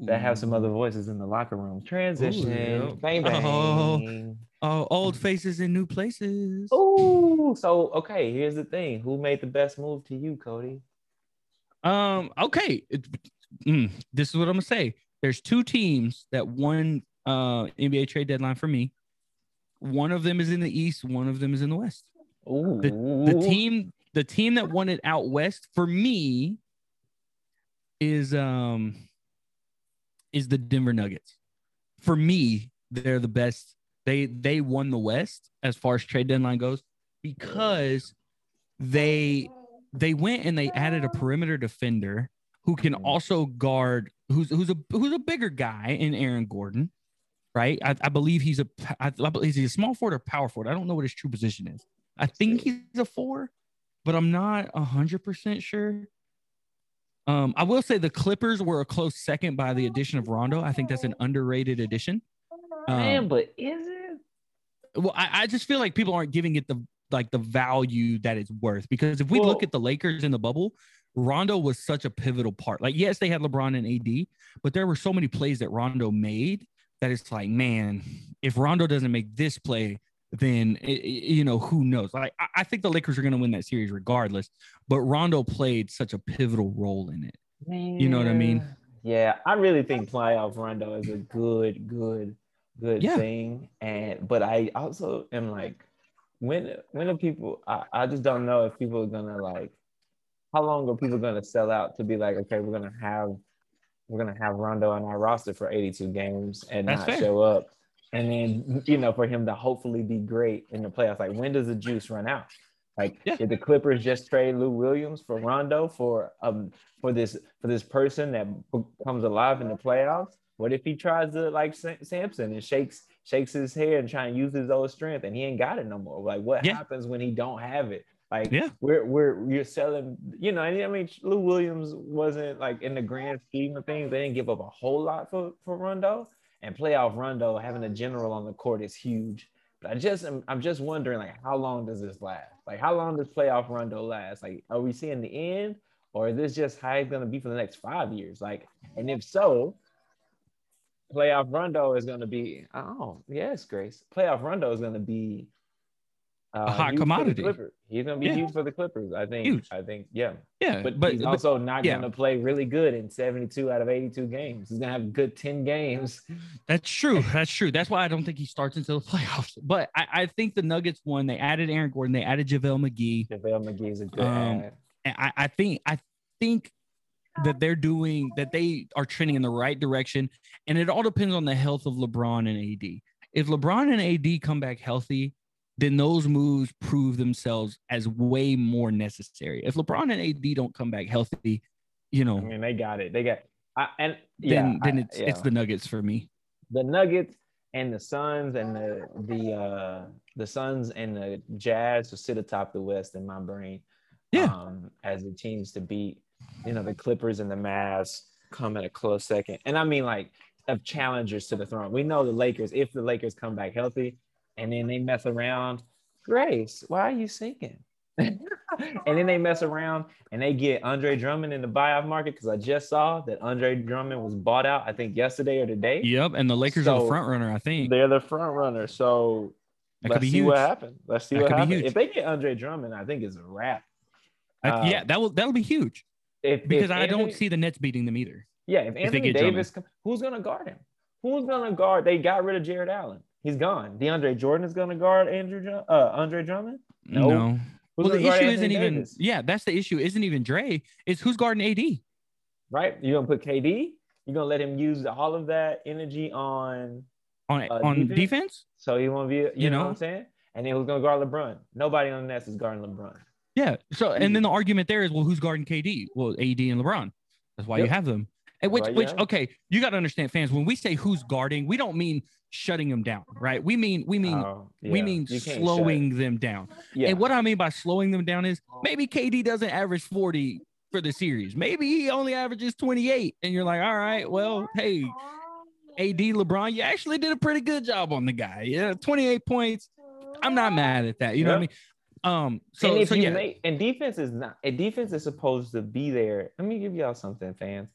that have some other voices in the locker room. Transition, yeah. bang bang. Oh. Oh, old faces in new places. Oh, so okay. Here's the thing: Who made the best move to you, Cody? Um, okay. It- mm, this is what I'm gonna say. There's two teams that won uh NBA trade deadline for me. One of them is in the East, one of them is in the West. Ooh, The team, the team that won it out west for me is um is the Denver Nuggets. For me, they're the best. They they won the West as far as trade deadline goes because they they went and they added a perimeter defender who can mm-hmm. also guard who's who's a who's a bigger guy in Aaron Gordon, right? I, I believe he's a I, I believe he's a small forward or power forward. I don't know what his true position is. I think he's a four, but I'm not hundred percent sure. Um, I will say the Clippers were a close second by the addition of Rondo. I think that's an underrated addition. man, Um, but is it? well, I, I just feel like people aren't giving it the like the value that it's worth because if we Well- look at the Lakers in the bubble, Rondo was such a pivotal part. Like, yes, they had LeBron and AD, but there were so many plays that Rondo made that it's like, man, if Rondo doesn't make this play, then you know who knows. Like, I, think the Lakers are going to win that series regardless. But Rondo played such a pivotal role in it. You know what I mean? Yeah, I really think playoff Rondo is a good, good, good Yeah. thing. And but I also am like, when when are people? I, I just don't know if people are gonna like, how long are people gonna sell out to be like, okay, we're gonna have we're gonna have Rondo on our roster for 82 games and That's not fair. show up, and then you know for him to hopefully be great in the playoffs. Like when does the juice run out? Like Yeah. did the Clippers just trade Lou Williams for Rondo for um for this for this person that comes alive in the playoffs? What if he tries to like Sa- Samson and shakes shakes his hair and try and use his old strength and he ain't got it no more? Like what Yeah. happens when he don't have it? Like Yeah. we're we're you're selling, you know. I mean, Lou Williams wasn't like in the grand scheme of things. They didn't give up a whole lot for for Rondo and playoff Rondo having a general on the court is huge. But I just I'm just wondering like how long does this last? Like how long does playoff Rondo last? Like are we seeing the end or is this just how it's gonna be for the next five years? Like and if so, playoff Rondo is gonna be oh yes Grace playoff Rondo is gonna be uh, A hot the commodity. He's gonna be Yeah. huge for the Clippers. I think. Huge. I think yeah. Yeah, But, but, he's but also not yeah. gonna play really good in 72 out of 82 games. He's gonna have a good 10 games. That's true. That's true. That's why I don't think he starts until the playoffs. But I, I think the Nuggets won. They added Aaron Gordon. They added JaVale McGee. JaVale McGee is a good Um. And I, I think I think that they're doing that they are trending in the right direction. And it all depends on the health of LeBron and AD. If LeBron and AD come back healthy, then those moves prove themselves as way more necessary. If LeBron and AD don't come back healthy, you know, I mean, they got it. They got I, and then yeah, then I- it's yeah. it's the Nuggets for me. the Nuggets and the Suns and the the uh the Suns and the Jazz will sit atop the West in my brain. Yeah. Um, as the teams to beat, you know, the Clippers and the Mavs come at a close second. And I mean like of challengers to the throne. We know the Lakers, if the Lakers come back healthy and then they mess around, Grace, why are you singing? and then they mess around and they get Andre Drummond in the buyout market because I just saw that Andre Drummond was bought out, I think yesterday or today. Yep. And the Lakers are the So, front runner, I think. They're the front runner. So That let's could be see huge. what happens. Let's see That what happens. If they get Andre Drummond, I think it's a wrap. I- uh, yeah, that will that'll be huge If because if I don't see the Nets beating them either. Yeah, if Anthony get Drummond. Davis, come, who's gonna guard him? Who's gonna guard? They got rid of Jarrett Allen. He's gone. DeAndre Jordan is gonna guard Andrew Drum- uh, Andre Drummond. No. No. Well, the issue isn't even. Davis? Yeah, that's the issue. Isn't even Dre. It's who's guarding AD. right. You're gonna put KD? You're gonna let him use all of that energy on on Uh, on defense? defense. so he won't be you, You know, know? what I'm saying? And then who's gonna guard LeBron? Nobody on the Nets is guarding LeBron. Yeah. So and then the argument there is, well, who's guarding KD? Well, AD and LeBron. That's why you have them. And which Right, which yeah. okay, you got to understand, fans. When we say who's guarding, we don't mean shutting them down, right? We mean we mean Oh, we mean You can't shut- slowing them down. Yeah. And what I mean by slowing them down is maybe KD doesn't average 40 for the series. Maybe he only averages 28. And you're like, all right, well, hey, AD LeBron, you actually did a pretty good job on the guy. Yeah, 28 points. I'm not mad at that. You know what I mean? Um, so, and if so you yeah, make and defense is not and defense is supposed to be there. Let me give y'all something, fans.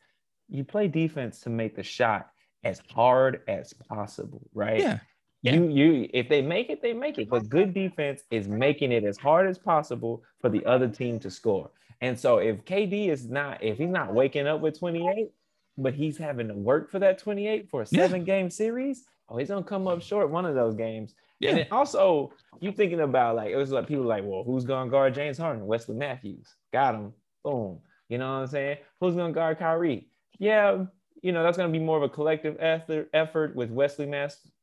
You play defense to make the shot as hard as possible, right? yeah, yeah. You you if they make it, they make it. But good defense is making it as hard as possible for the other team to score. And so if KD is not, if he's not waking up with 28, but he's having to work for that 28 for a Yeah. seven game series, oh, he's gonna come up short one of those games. Yeah. And also, you thinking about like it was like people like, well, who's gonna guard James Harden? Wesley Matthews. Got him. Boom. You know what I'm saying? Who's gonna guard Kyrie? Yeah, you know, that's gonna be more of a collective effort with Wesley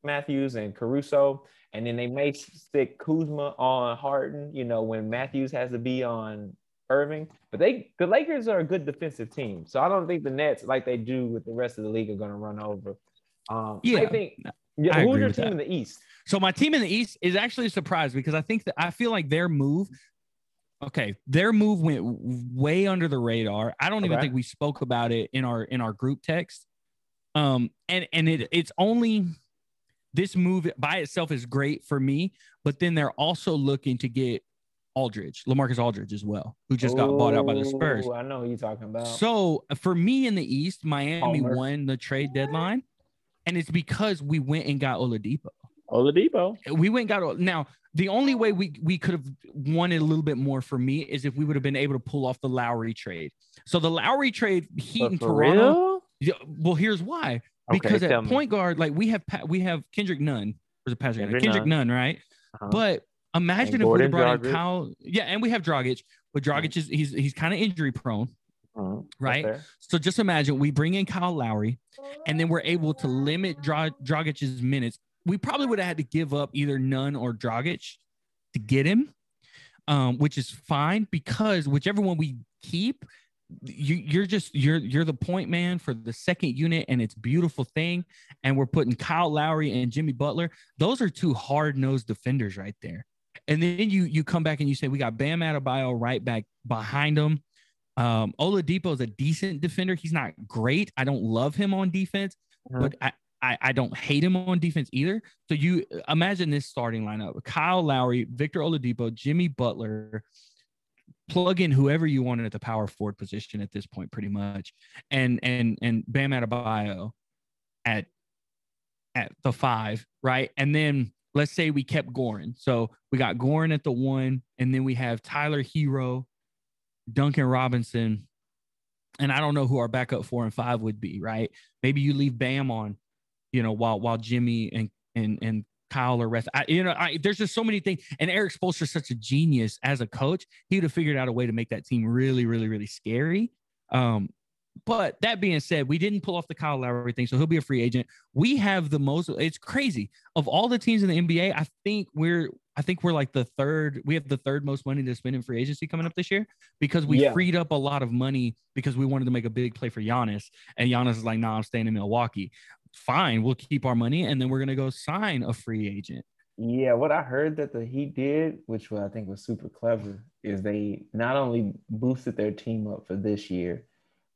Matthews and Caruso. And then they may stick Kuzma on Harden, you know, when Matthews has to be on Irving. But they the Lakers are a good defensive team. So I don't think the Nets, like they do with the rest of the league, are gonna run over. Um Yeah. I think yeah, I who's your team that. in the East? So my team in the East is actually a surprise because I think that I feel like their move, okay, their move went way under the radar. I don't even think we spoke about it in our in our group text. Um, and and it it's only this move by itself is great for me, but then they're also looking to get Aldridge, LaMarcus Aldridge as well, who just got bought out by the Spurs. I know you're talking about. So for me in the East, Miami won the trade deadline, and it's because we went and got Oladipo Oladipo. we went and got now the only way we we could have won it a little bit more for me is if we would have been able to pull off the Lowry trade. So the Lowry trade, Heat But and Toronto. real? Well, here's why. Okay, Because at me. point guard, like we have we have Kendrick Nunn. Or Patrick Kendrick Kendrick Nunn. Nunn, right? Uh-huh. But imagine And if we Gordon brought in Dragic. Kyle. Yeah, and we have Dragic, but Dragic is he's he's kind of injury prone. Mhm. Right. Fair. So just imagine we bring in Kyle Lowry, and then we're able to limit Dra- Dragic's minutes. We probably would have had to give up either Nunn or Dragic to get him, um, which is fine because whichever one we keep, you, you're just you're you're the point man for the second unit, and it's beautiful thing. And we're putting Kyle Lowry and Jimmy Butler. Those are two hard nosed defenders right there. And then you you come back and you say we got Bam Adebayo right back behind them. Um, Oladipo is a decent defender. He's not great. I don't love him on defense, Mhm. but I, I I don't hate him on defense either. So you imagine this starting lineup: Kyle Lowry, Victor Oladipo, Jimmy Butler. Plug in whoever you want at the power forward position at this point, pretty much, and and and Bam Adebayo at at the five, right? And then let's say we kept Goran. So we got Goran at the one, and then we have Tyler Herro, Duncan Robinson, and I don't know who our backup four and five would be, right? Maybe you leave Bam on, you know, while while Jimmy and and and Kyle are rest. I, you know, I, there's just so many things. And Erik Spoelstra is such a genius as a coach. He would have figured out a way to make that team really, really, really scary. Um, but that being said, we didn't pull off the Kyle Lowry thing, so he'll be a free agent. We have the most. It's crazy of all the teams in the NBA. I think we're. I think we're like the third. We have the third most money to spend in free agency coming up this year because we Yeah. freed up a lot of money because we wanted to make a big play for Giannis, and Giannis is like, "Nah, I'm staying in Milwaukee." Fine, we'll keep our money, and then we're gonna go sign a free agent. Yeah, what I heard that the Heat did, which I think was super clever, is they not only boosted their team up for this year,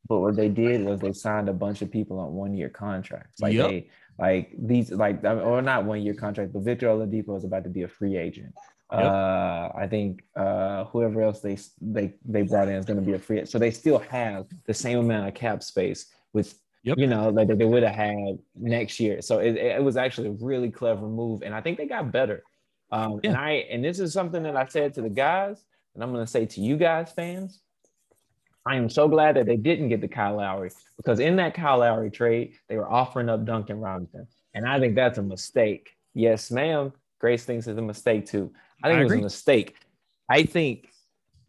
but what they did was they signed a bunch of people on one year contracts. Like Yep. they like these like or not one year contract, but Victor Oladipo is about to be a free agent. Yep. Uh, I think uh, whoever else they they they brought in is going to be a free. So they still have the same amount of cap space with Yep. you know like that they would have had next year. So it, it was actually a really clever move, and I think they got better. Um, And I and this is something that I said to the guys, and I'm going to say to you guys, fans. I am so glad that they didn't get the Kyle Lowry because in that Kyle Lowry trade, they were offering up Duncan Robinson. And I think that's a mistake. Yes, ma'am. Grace thinks it's a mistake too. I think I it was agree. a mistake. I think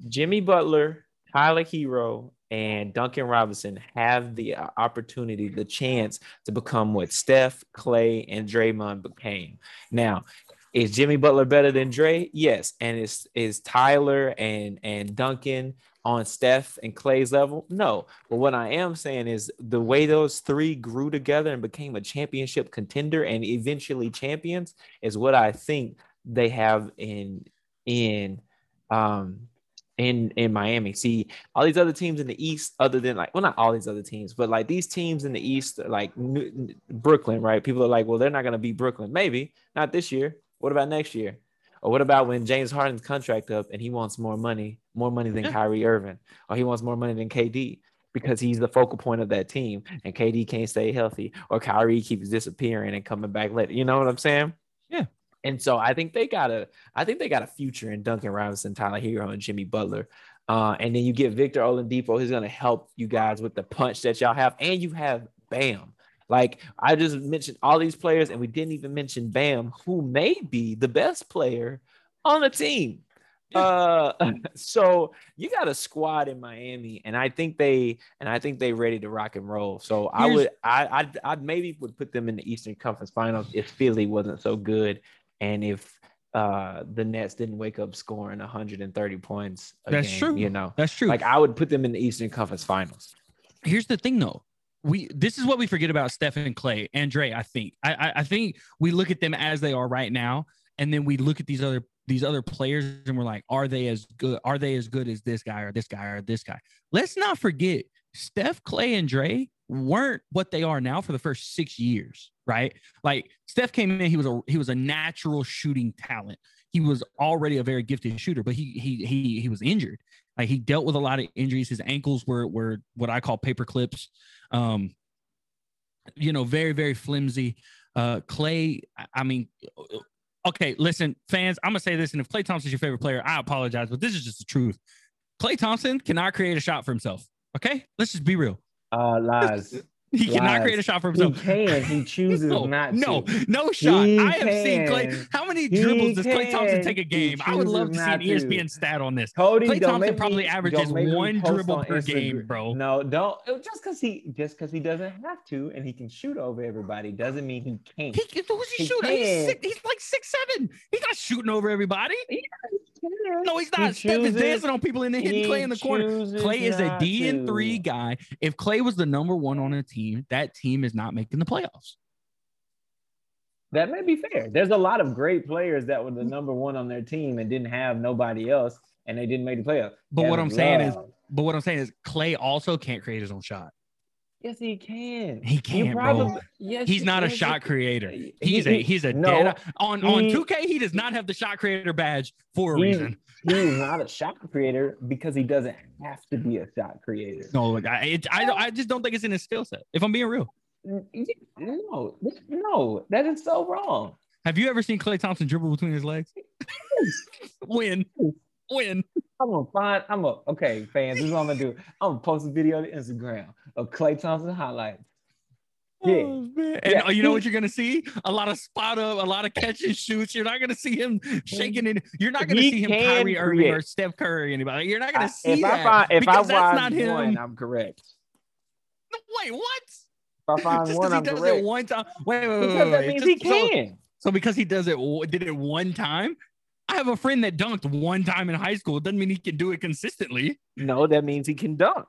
Jimmy Butler, Tyler Herro, and Duncan Robinson have the uh, opportunity, the chance to become what Steph, Klay, and Draymond became. Now, is Jimmy Butler better than Dre? Yes. And is is Tyler and and Duncan on Steph and Klay's level? No. But what I am saying is the way those three grew together and became a championship contender and eventually champions is what I think they have in in um in in Miami. See, all these other teams in the East, other than like, well, not all these other teams, but like these teams in the East, like New, Brooklyn, right? People are like, well, they're not going to beat Brooklyn. Maybe not this year. What about next year? Or what about when James Harden's contract up and he wants more money, more money than Kyrie Irving, or he wants more money than KD because he's the focal point of that team, and KD can't stay healthy, or Kyrie keeps disappearing and coming back later. You know what I'm saying? Yeah. And so I think they got a, I think they got a future in Duncan Robinson, Tyler Herro, and Jimmy Butler. Uh, and then you get Victor Oladipo, who's going to help you guys with the punch that y'all have, and you have Bam. Like I just mentioned all these players, and we didn't even mention Bam, who may be the best player on the team. Uh, so you got a squad in Miami, and I think they and I think they ready to rock and roll. So I Here's- would I I'd, I'd maybe would put them in the Eastern Conference Finals if Philly wasn't so good, and if uh the Nets didn't wake up scoring 130 points. That's game, true. You know, That's true. like I would put them in the Eastern Conference Finals. here's the thing though we this is what we forget about Steph and Klay and Dre. I think I, I I think we look at them as they are right now, and then we look at these other these other players and we're like, are they as good? Are they as good as this guy or this guy or this guy? Let's not forget Steph, Klay, and Dre weren't what they are now for the first six years, right? Like Steph came in, he was a he was a natural shooting talent. He was already a very gifted shooter, but he he he he was injured. Like he dealt with a lot of injuries. His ankles were were what I call paper clips. Um, you know, very very flimsy. Uh, Klay, I- mean, okay, listen, fans, I'm gonna say this, and if Klay Thompson's your favorite player, I apologize, but this is just the truth. Klay Thompson cannot create a shot for himself. Okay, let's just be real. Uh, lies. He cannot create a shot for he himself. can. He chooses no, not no, to. no shot. He I have seen Klay. How many He dribbles does Klay Thompson take a game? I would love to see an to. ESPN stat on this. Cody, Klay don't Thompson make probably me- averages don't make me one dribble on per Instagram. game, bro. No, don't. Just because he just because he doesn't have to and he can shoot over everybody doesn't mean he can't. He, who's he, He shooting? He's, six, he's like six seven. He's not shooting over everybody. No, he's He not. Steph is dancing on people and then hitting He Klay in the corner. Klay is a D not and three guy. If Klay was the number one on a team, that team is not making the playoffs. That may be fair. There's a lot of great players that were the number one on their team and didn't have nobody else, and they didn't make the playoffs. But what I'm saying is- But what I'm saying is, Klay also can't create his own shot. Yes, he can. He can't, probably- bro. Yes, He's not a shot creator. He's he- a he's a no, dead on on 2K. He does not have the shot creator badge for a He- reason. He's not a shot creator because he doesn't have to be a shot creator. No, like, I it, I I just don't think it's in his skill set. If I'm being real, No, no, that is so wrong. have you ever seen Klay Thompson dribble between his legs? Win, win. I'm gonna find. I'm gonna. Okay, fans, this is what I'm gonna do. I'm gonna post a video to Instagram of Klay Thompson highlights. Oh, yeah. Oh. And Yeah, you know what you're gonna see? A lot of spot up, a lot of catch and shoots. You're not gonna see him shaking it. You're not gonna He see him Kyrie Irving or. Steph Curry anybody. You're not gonna I- see if that I find, if I because that's find not him. one, I'm correct. Wait, what? If I find Just one, he I'm does correct. it one time. Wait, wait, wait, because wait, that means Just- he so- can. So because he does it, did it one time. I have a friend that dunked one time in high school. It doesn't mean he can do it consistently. No, that means he can dunk.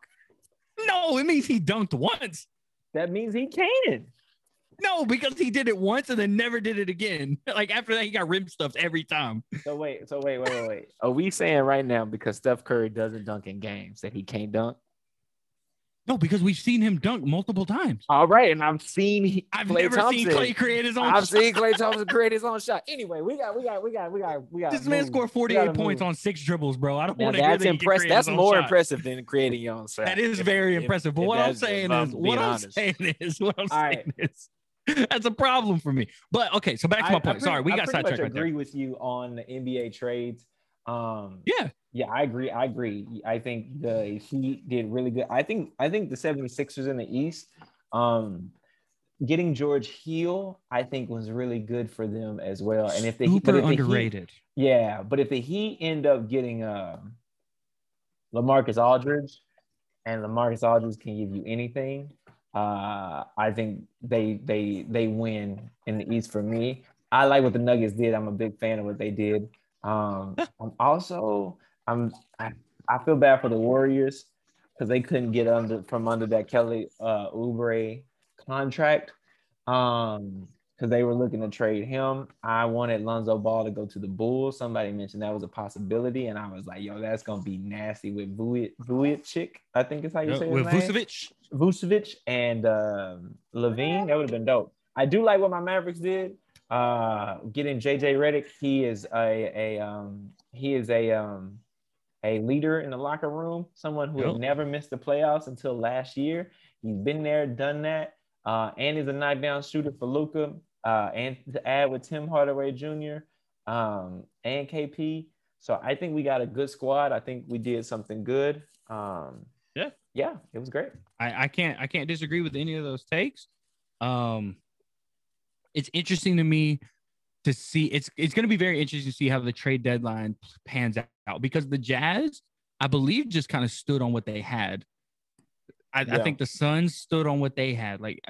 No, it means he dunked once. That means he can. No, because he did it once and then never did it again. Like after that, he got rim stuffed every time. So wait, so wait, wait, wait, wait. Are we saying right now because Steph Curry doesn't dunk in games that he can't dunk? No, because we've seen him dunk multiple times. All right, and I've seen he- I've Klay never Thompson. seen Klay create his own. I've shot. seen Klay Thompson create his own shot. Anyway, we got, we got, we got, we got, we got. This man scored 48 points move. on six dribbles, bro. I don't want to hear that's that. That's more shot. impressive than creating your own shot. That is If- very if- impressive. But what I'm saying is, what I'm honest. saying is, what I'm All saying is, that's a problem for me. But okay, so back to my I point. pretty- Sorry, we I got pretty much sidetracked right there. agree with you on the NBA trades. Um, Yeah, Yeah, I agree. I agree. I think the Heat did really good. I think I think the 76ers in the East, um, getting George Hill, I think was really good for them as well. And if they super if the Heat- underrated. yeah, but if the Heat end up getting uh LaMarcus Aldridge, and LaMarcus Aldridge can give you anything. Uh, I think they they they win in the East for me. I like what the Nuggets did. I'm a big fan of what they did. Um, I'm also I'm I, I feel bad for the Warriors because they couldn't get under from under that Kelly uh, Oubre contract. Um, because they were looking to trade him. I wanted Lonzo Ball to go to the Bulls. Somebody mentioned that was a possibility, and I was like, "Yo, that's gonna be nasty with Vujic, chick. I think is how you say with his name. Vucevic. Vucevic and um, LaVine. That would have been dope. I do like what my Mavericks did. Uh, getting JJ Redick. He is a a um, he is a um, a leader in the locker room. Someone who Yep. had never missed the playoffs until last year. He's been there, done that. Uh, and he's a knockdown shooter for Luka. Uh, and to add with Tim Hardaway Jr. Um, and KP. So I think we got a good squad. I think we did something good. Um, Yeah. yeah, it was great. I, I can't I can't disagree with any of those takes. Um, it's interesting to me to see it's it's going to be very interesting to see how the trade deadline pans out because the Jazz, I believe, just kind of stood on what they had. I, I think the Suns stood on what they had. Like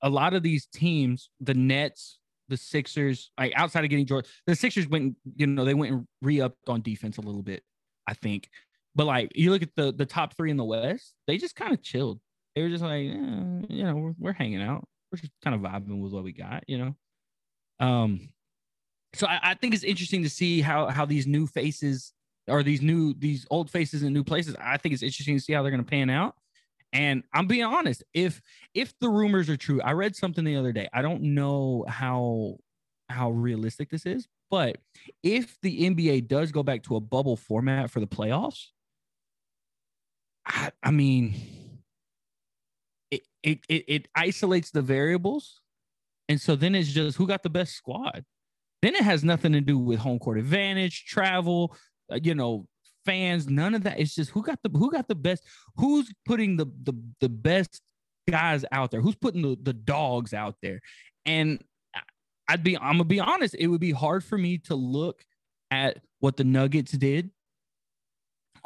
a lot of these teams, the Nets, the Sixers, like outside of getting George, the Sixers went, you know, they went and re-upped on defense a little bit, I think. But like you look at the the top three in the West, they just kind of chilled. They were just like, eh, you know, we're, we're hanging out. We're just kind of vibing with what we got, you know. Um, so I, I think it's interesting to see how how these new faces or these new these old faces in new places. I think it's interesting to see how they're going to pan out. And I'm being honest, if if the rumors are true, I read something the other day. I don't know how how realistic this is, but if the NBA does go back to a bubble format for the playoffs, I, I mean, it, it it it isolates the variables, and so then it's just who got the best squad. Then it has nothing to do with home court advantage, travel, uh, you know, fans. None of that. It's just who got the who got the best. Who's putting the the the best guys out there? Who's putting the the dogs out there? And I'd be I'm gonna be honest. It would be hard for me to look at what the Nuggets did.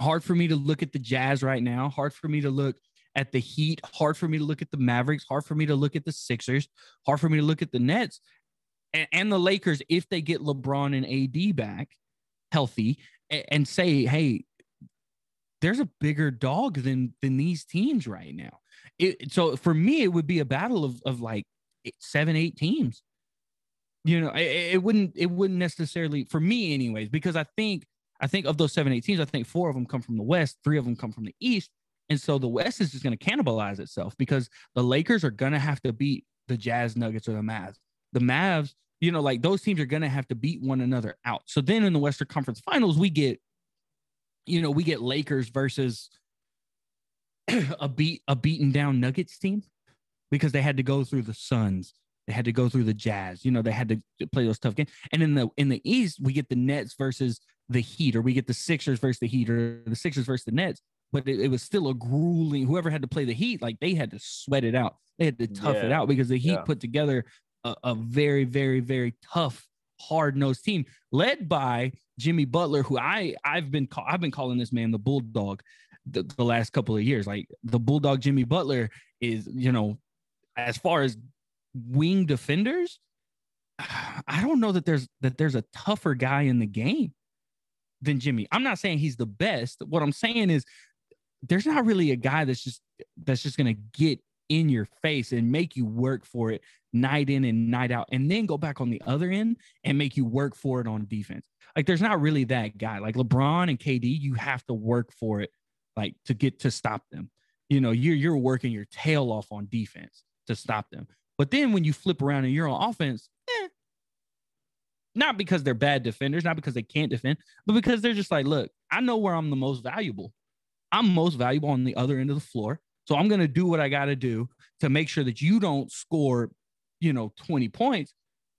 Hard for me to look at the Jazz right now. Hard for me to look at the Heat. Hard for me to look at the Mavericks. Hard for me to look at the Sixers. Hard for me to look at the Nets and, and the Lakers if they get LeBron and AD back healthy a- and say, hey, there's a bigger dog than than these teams right now. It, so for me, it would be a battle of of like seven, eight teams. You know, it, it wouldn't it wouldn't necessarily for me, anyways, because I think I think of those seven, eight teams, I think four of them come from the West, three of them come from the East, and so the West is just going to cannibalize itself because the Lakers are going to have to beat the Jazz, Nuggets, or the Mavs. The Mavs, you know, like those teams are going to have to beat one another out. So then in the Western Conference Finals, we get, you know, we get Lakers versus a beat a beaten down Nuggets team because they had to go through the Suns, they had to go through the Jazz. You know, they had to play those tough games. And in the in the East, we get the Nets versus the Heat, or we get the Sixers versus the Heat, or the Sixers versus the Nets. But it, it was still a grueling. Whoever had to play the Heat, like they had to sweat it out. They had to tough it out because the Heat Yeah. put together a, a very, very, very tough, hard nosed team led by Jimmy Butler, who I I've been call, I've been calling this man the bulldog the, the last couple of years. Like the bulldog Jimmy Butler is, you know, as far as wing defenders, I don't know that there's that there's a tougher guy in the game than Jimmy. I'm not saying he's the best. What I'm saying is there's not really a guy that's just that's just gonna get in your face and make you work for it night in and night out, and then go back on the other end and make you work for it on defense. Like there's not really that guy. Like LeBron and KD, you have to work for it, like to get to stop them. You know, you're you're working your tail off on defense to stop them. But then when you flip around and you're on offense, eh, not because they're bad defenders, not because they can't defend, but because they're just like, look, I know where I'm the most valuable. I'm most valuable on the other end of the floor. So I'm going to do what I got to do to make sure that you don't score, you know, 20 points,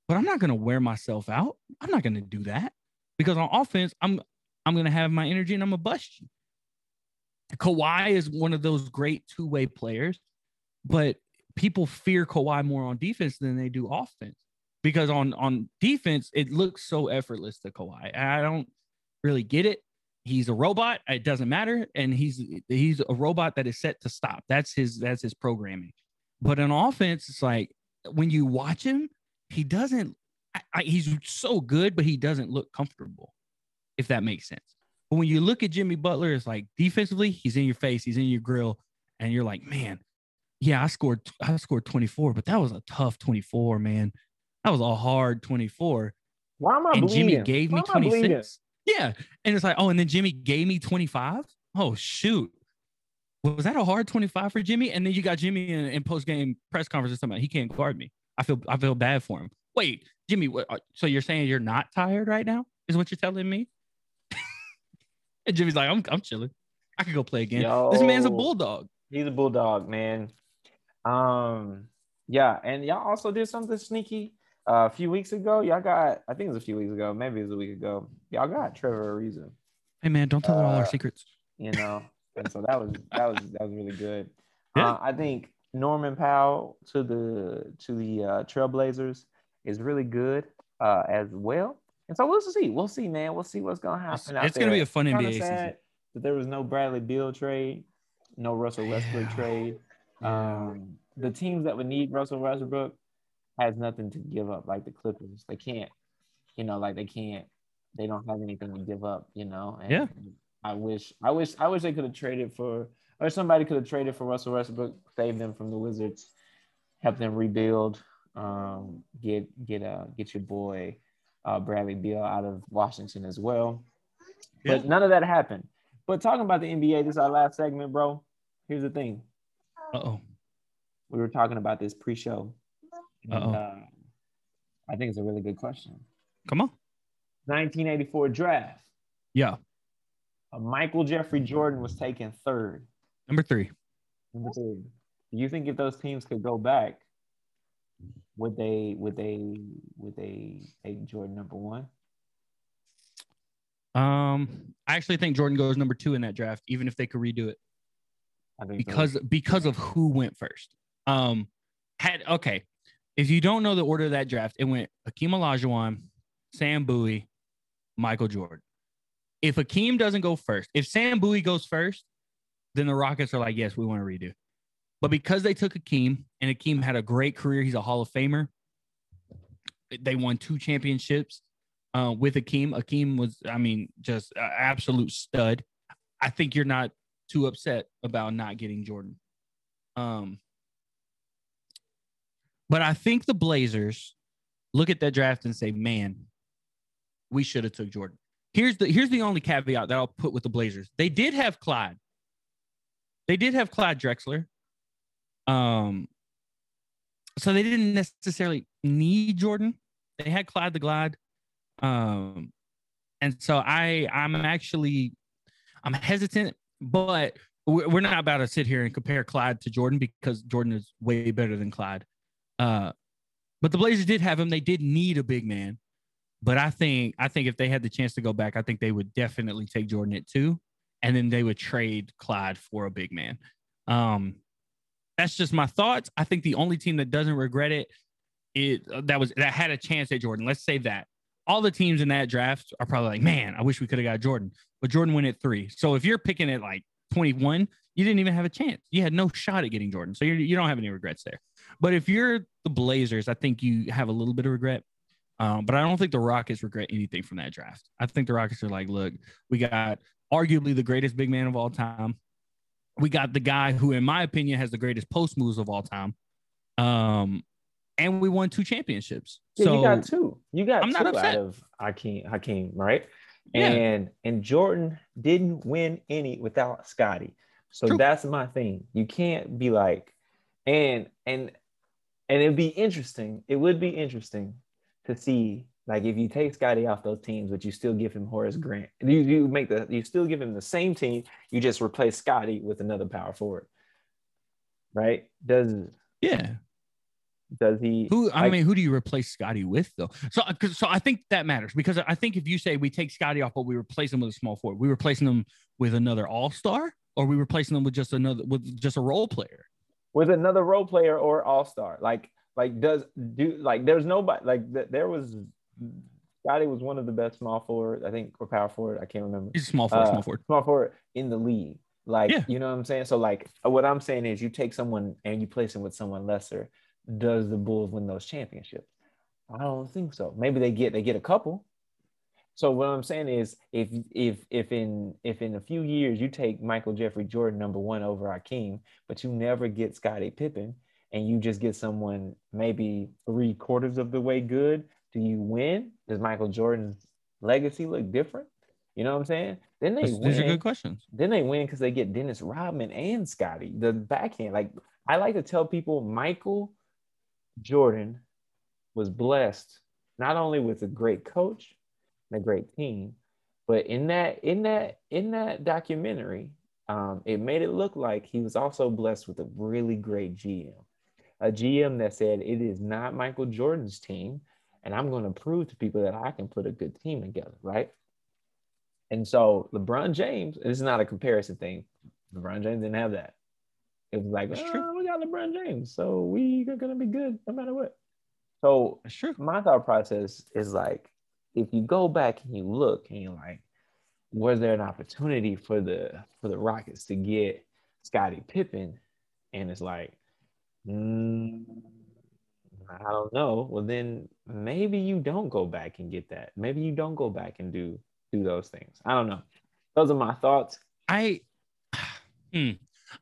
but I'm not going to wear myself out. I'm not going to do that because on offense, I'm I'm going to have my energy and I'm going to bust you. Kawhi is one of those great two-way players, but people fear Kawhi more on defense than they do offense because on on defense it looks so effortless to Kawhi. I don't really get it. He's a robot. It doesn't matter, and he's he's a robot that is set to stop. That's his that's his programming. But in offense, it's like when you watch him, he doesn't. I, I, he's so good, but he doesn't look comfortable. If that makes sense. But when you look at Jimmy Butler, it's like defensively, he's in your face, he's in your grill, and you're like, man, yeah, I scored I scored 24, but that was a tough 24, man. That was a hard 24. Why am I And Jimmy gave me Why am 26. Yeah. And it's like, oh, and then Jimmy gave me 25. Oh, shoot. Was that a hard 25 for Jimmy? And then you got Jimmy in, in post game press conference talking about he can't guard me. I feel I feel bad for him. Wait, Jimmy, what, uh, so you're saying you're not tired right now? Is what you're telling me? and Jimmy's like, I'm I'm chilling. I could go play again. This man's a bulldog. He's a bulldog, man. Um, yeah, and y'all also did something sneaky uh, a few weeks ago. Y'all got, I think it was a few weeks ago, maybe it was a week ago. Y'all got Trevor Ariza, Hey man, don't tell her all our Uh, secrets. you know, and so that was that was that was really good. Yeah. Uh, I think Norman Powell to the to the uh, Trailblazers is really good uh, as well. And so we'll see. We'll see, man. We'll see what's gonna happen. out it's gonna be a fun Kinda NBA season. that there was no Bradley Beal trade, no Russell Westbrook Yeah. trade. Um, the teams that would need Russell Westbrook has nothing to give up, like the Clippers. They can't, you know, like they can't. They don't have anything to give up, you know. And Yeah. I wish, I wish, I wish they could have traded for, or somebody could have traded for Russell Westbrook, save them from the Wizards, help them rebuild, um, get get uh get your boy uh, Bradley Beal out of Washington as well. But none of that happened. But talking about the NBA, this is our last segment, bro. Here's the thing. Uh oh. We were talking about this pre-show. And, uh, I think it's a really good question. Come on. 1984 draft. Yeah. Uh, Michael Jeffrey Jordan was taken third. Number three. Number three. Do you think if those teams could go back, would they would they would they take Jordan number one? Um, I actually think Jordan goes number two in that draft, even if they could redo it. I think so. because because of who went first. Um, had okay. If you don't know the order of that draft, it went Akeem Olajuwon, Sam Bowie, Michael Jordan. If Akeem doesn't go first, if Sam Bowie goes first, then the Rockets are like, yes, we want to redo. But because they took Akeem and Akeem had a great career, he's a Hall of Famer. They won two championships uh, with Akeem. Akeem was, I mean, just absolute stud. I think you're not too upset about not getting Jordan. Um, but I think the Blazers look at that draft and say, "Man, we should have took Jordan." Here's the here's the only caveat that I'll put with the Blazers. They did have Clyde. They did have Clyde Drexler. Um, so they didn't necessarily need Jordan. They had Clyde the Glide. Um, and so I I'm actually I'm hesitant, but we're not about to sit here and compare Clyde to Jordan because Jordan is way better than Clyde. Uh, but the Blazers did have him. They did need a big man, but I think I think if they had the chance to go back, I think they would definitely take Jordan at two, and then they would trade Clyde for a big man. Um, that's just my thoughts. I think the only team that doesn't regret it, it that was that had a chance at Jordan. Let's say that all the teams in that draft are probably like, man, I wish we could have got Jordan, but Jordan went at three. So if you're picking at like 21, you didn't even have a chance. You had no shot at getting Jordan. So you're, you don't have any regrets there. But if you're the Blazers, I think you have a little bit of regret. Um, but I don't think the Rockets regret anything from that draft. I think the Rockets are like, look, we got arguably the greatest big man of all time. We got the guy who, in my opinion, has the greatest post moves of all time. Um, and we won two championships. Yeah, so you got two. You got I'm two not upset. out of Hakeem, Hakeem, right? Yeah. And and Jordan didn't win any without Scottie. So True. that's my thing. You can't be like, and and and it'd be interesting. It would be interesting to see like if you take Scottie off those teams, but you still give him Horace Grant. You you make the you still give him the same team. You just replace Scottie with another power forward. Right? Does yeah. does he Who I like- mean, who do you replace Scottie with though? So, uh, 'cause- so I think that matters because I think if you say we take Scottie off, but we replace him with a small forward, we replacing him with another All Star, or we replacing them with just another with just a role player. With another role player or all star. Like, like does do like there's nobody like th- there was Scottie was one of the best small forward, I think, or power forward. I can't remember. He's small forward, Uh, small forward. Small forward in the league. Like, Yeah. you know what I'm saying? So, like, what I'm saying is you take someone and you place him with someone lesser. Does the Bulls win those championships? I don't think so. Maybe they get they get a couple. So what I'm saying is if if if in if in a few years you take Michael Jeffrey Jordan number one over Akeem, but you never get Scottie Pippen and you just get someone maybe three quarters of the way good, do you win? Does Michael Jordan's legacy look different? You know what I'm saying? Then they These, these are win good questions. then they win because they get Dennis Rodman and Scottie, the backhand. Like I like to tell people, Michael Jordan was blessed not only with a great coach and a great team, but in that in that in that documentary, um, it made it look like he was also blessed with a really great GM, a GM that said it is not Michael Jordan's team, and I'm going to prove to people that I can put a good team together, right? And so LeBron James, this is not a comparison thing. LeBron James didn't have that. It was like, oh, we got LeBron James, so we are gonna be good no matter what. So true. my thought process is like, if you go back and you look and you're like, was there an opportunity for the for the Rockets to get Scottie Pippen? And it's like, mm, I don't know. Well, then maybe you don't go back and get that. Maybe you don't go back and do do those things. I don't know. Those are my thoughts. I, hmm.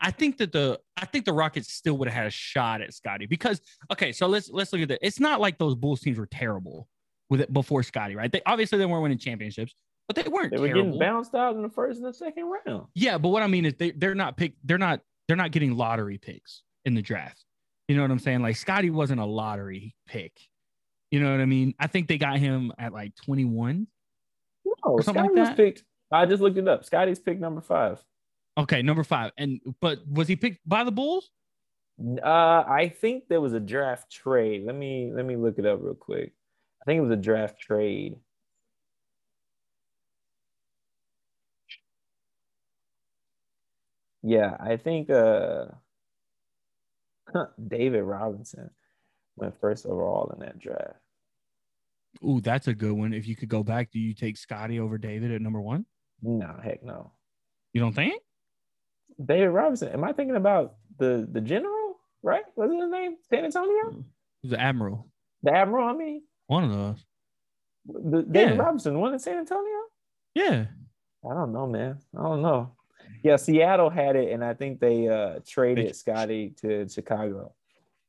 I think that the I think the Rockets still would have had a shot at Scottie because okay, so let's let's look at that. It's not like those Bulls teams were terrible with it before Scottie, right? They obviously they weren't winning championships, but they weren't They were terrible. getting bounced out in the first and the second round. Yeah, but what I mean is they they're not pick they're not they're not getting lottery picks in the draft. You know what I'm saying? Like Scottie wasn't a lottery pick. You know what I mean? I think they got him at like 21. No, Scottie like was picked. I just looked it up. Scottie's picked number five. Okay, number five. And but was he picked by the Bulls? Uh, I think there was a draft trade. Let me let me look it up real quick. I think it was a draft trade. Yeah, I think uh David Robinson went first overall in that draft. Ooh, that's a good one. If you could go back, do you take Scottie over David at number one? No, heck no. You don't think? David Robinson. Am I thinking about the the general? Right? What's his name? San Antonio? He's the Admiral. The Admiral, I mean. One of those. The, David Yeah. Robinson, one in San Antonio? Yeah. I don't know, man. I don't know. Yeah, Seattle had it, and I think they uh traded They- Scottie to Chicago.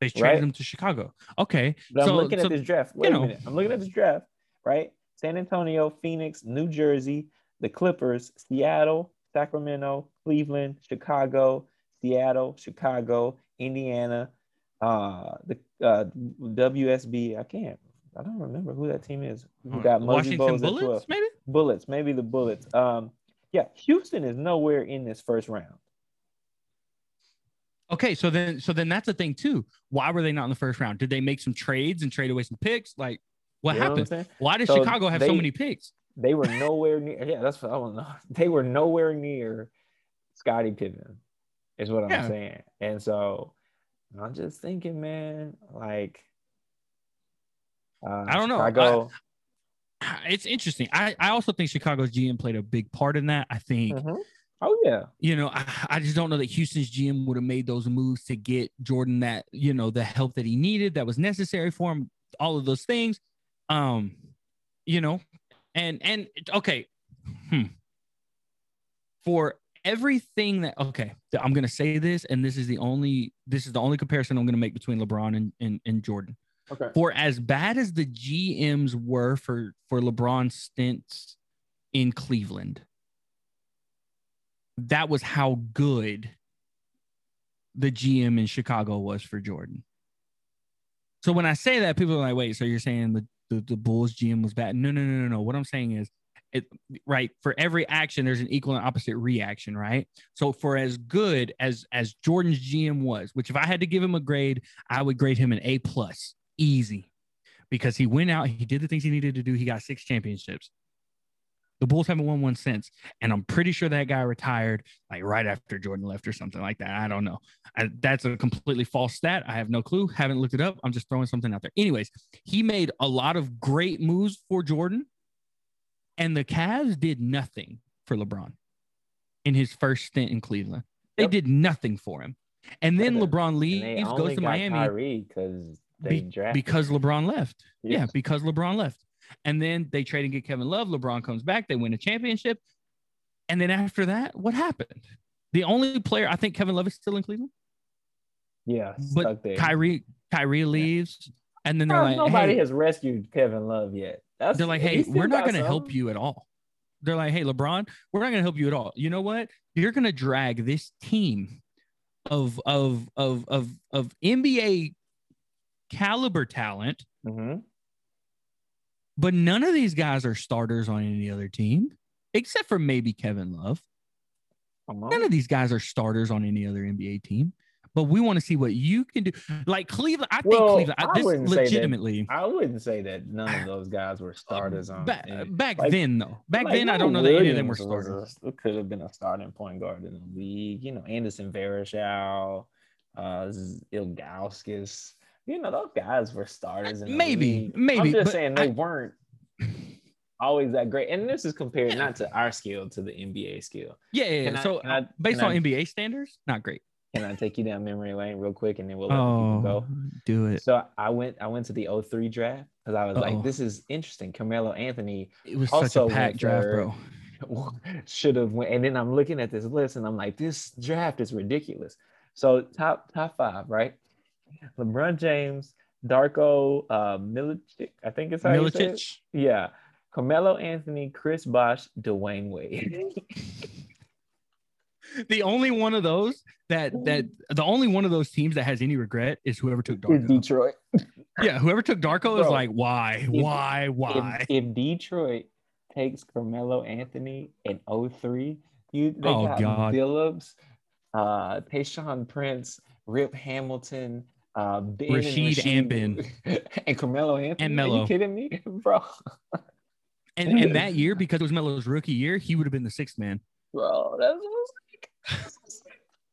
They traded Right. him to Chicago. Okay. But so, I'm looking so- at this draft. Wait you a know. minute. I'm looking at this draft, right? San Antonio, Phoenix, New Jersey, the Clippers, Seattle, Sacramento, Cleveland, Chicago, Seattle, Chicago, Indiana, uh, the uh, WSB. I can't. I don't remember who that team is. We got Muggsy Washington Bogues at 12. Bullets, maybe? Bullets, maybe the Bullets. Um, yeah, Houston is nowhere in this first round. Okay, so then so then that's a thing too. Why were they not in the first round? Did they make some trades and trade away some picks? Like what You happened? saying? Why did So Chicago have so many picks? They were nowhere near. Yeah, that's what I want to know. They were nowhere near Scottie Pippen, is what I'm saying. And so I'm just thinking, man, like, uh, I don't know. Chicago, It's interesting. I, I also think Chicago's GM played a big part in that. I think, Mhm. oh yeah, you know, I, I just don't know that Houston's GM would have made those moves to get Jordan that, you know, the help that he needed that was necessary for him, all of those things. Um, you know, and and okay. Hmm. For everything that okay, I'm gonna say this, and this is the only this is the only comparison I'm gonna make between LeBron and, and, and Jordan okay, for as bad as the GMs were for for LeBron's stints in Cleveland, that was how good the GM in Chicago was for Jordan. So when I say that, people are like, "Wait, so you're saying the the, the Bulls GM was bad?" No, no, no, no, no. What I'm saying is, it right for every action, there's an equal and opposite reaction, right? So for as good as as Jordan's GM was, which if I had to give him a grade, I would grade him an A plus, easy, because he went out, he did the things he needed to do. He got six championships. The Bulls haven't won one since, and I'm pretty sure that guy retired like right after Jordan left or something like that. I don't know. I, that's a completely false stat. I have no clue. Haven't looked it up. I'm just throwing something out there. Anyways, he made a lot of great moves for Jordan, and the Cavs did nothing for LeBron in his first stint in Cleveland. They Yep. did nothing for him, and then LeBron leaves, goes to Miami because they be- because LeBron left. Yeah, Yeah. because LeBron left. And then they trade and get Kevin Love. LeBron comes back. They win a championship. And then after that, what happened? The only player I think Kevin Love is still in Cleveland, Yeah, but there. Kyrie Kyrie leaves, and then they're like, nobody hey, has rescued Kevin Love yet. That's they're like, hey, we're not going to help you at all. They're like, hey, LeBron, we're not going to help you at all. You know what? You're going to drag this team of of of of of NBA caliber talent Mhm. but none of these guys are starters on any other team except for maybe Kevin Love. On. None of these guys are starters on any other NBA team. But we want to see what you can do. Like Cleveland, I think Well, Cleveland. I, I say that- legitimately I wouldn't say that none of those guys were starters on. back, back like- then though. Back like, then, I don't know that any of them were starters. a- could have been a starting point guard in the league. You know, Anderson Varejao, uh, Ilgauskas. You know, those guys were starters. Maybe, maybe, I'm just saying they I- weren't always that great. And this is compared Yeah. not to our skill, to the NBA skill. Yeah, yeah. Yeah. I- so I- uh, based on NBA standards, not great. Can I take you down memory lane real quick, and then we'll let Oh, go? do it. So I went I went to the 03 draft because I was Uh-oh. like, this is interesting. Carmelo Anthony It was such also a packed draft, bro. should have went. And then I'm looking at this list and I'm like, this draft is ridiculous. So top top five, right? LeBron James, Darko uh Milicic, I think it's how you say it. Milicic. Yeah. Carmelo Anthony, Chris Bosh, Dwyane Wade. The only one of those that that the only one of those teams that has any regret is whoever took Darko. Detroit. Yeah, whoever took Darko is like, why, why, why? If, if Detroit takes Carmelo Anthony in 03, you they Oh, got God. Phillips, uh, Tayshaun Prince, Rip Hamilton, uh, Ben and Rasheed and Ben. and Carmelo Anthony. Are Melo. you kidding me, bro? And and that year, because it was Melo's rookie year, he would have been the sixth man. Bro, that's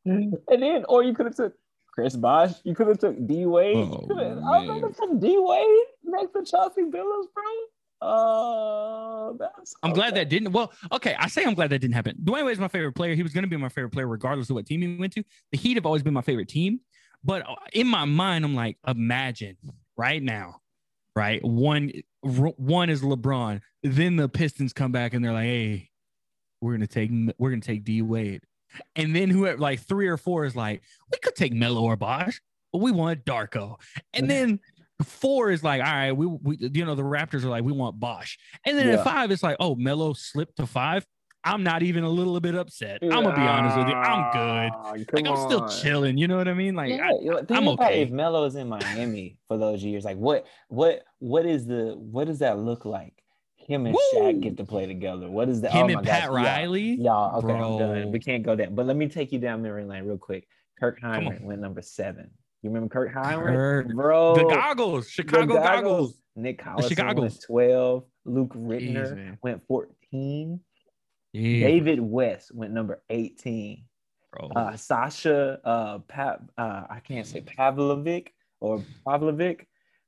and then, or you could have took Chris Bosh. You could have took D Wade. Oh, I could have took D Wade next to Chauncey Billups, bro. Oh, that's. I'm glad that didn't. Well, okay, I say I'm glad that didn't happen. Dwyane Wade's my favorite player. He was going to be my favorite player regardless of what team he went to. The Heat have always been my favorite team, but uh, in my mind, I'm like, imagine right now, right? One, one is LeBron. Then the Pistons come back and they're like, hey, we're gonna take we're gonna take D Wade, and then whoever like three or four is like, we could take Melo or Bosh, but we want Darko, and then. Four is like, all right, we, we you know the Raptors are like, we want Bosh, and then Yeah. at five, it's like, oh, Melo slipped to five. I'm not even a little bit upset. I'm gonna be honest with you. I'm good. Ah, Like I'm still chilling. You know what I mean? Like Yeah, I, you know, think I'm okay. If Melo is in Miami for those years, like what, what, what is the, what does that look like? Him and Woo! Shaq get to play together. What is that? him oh and Pat gosh, y'all- Riley. Y'all, okay, Bro. I'm done. We can't go that. But let me take you down memory lane real quick. Kirk on. Hinrich went number seven. You remember Kirk Hinrich, Kirk. bro? The goggles, The Chicago goggles. Nick Collison Chicago's. went twelve. Luke Jeez, Ridnour man. went fourteen. Yeah, David West went number eighteen. bro. Uh, Sasha, uh, pa- uh, I can't say Pavlovic or Pavlovic.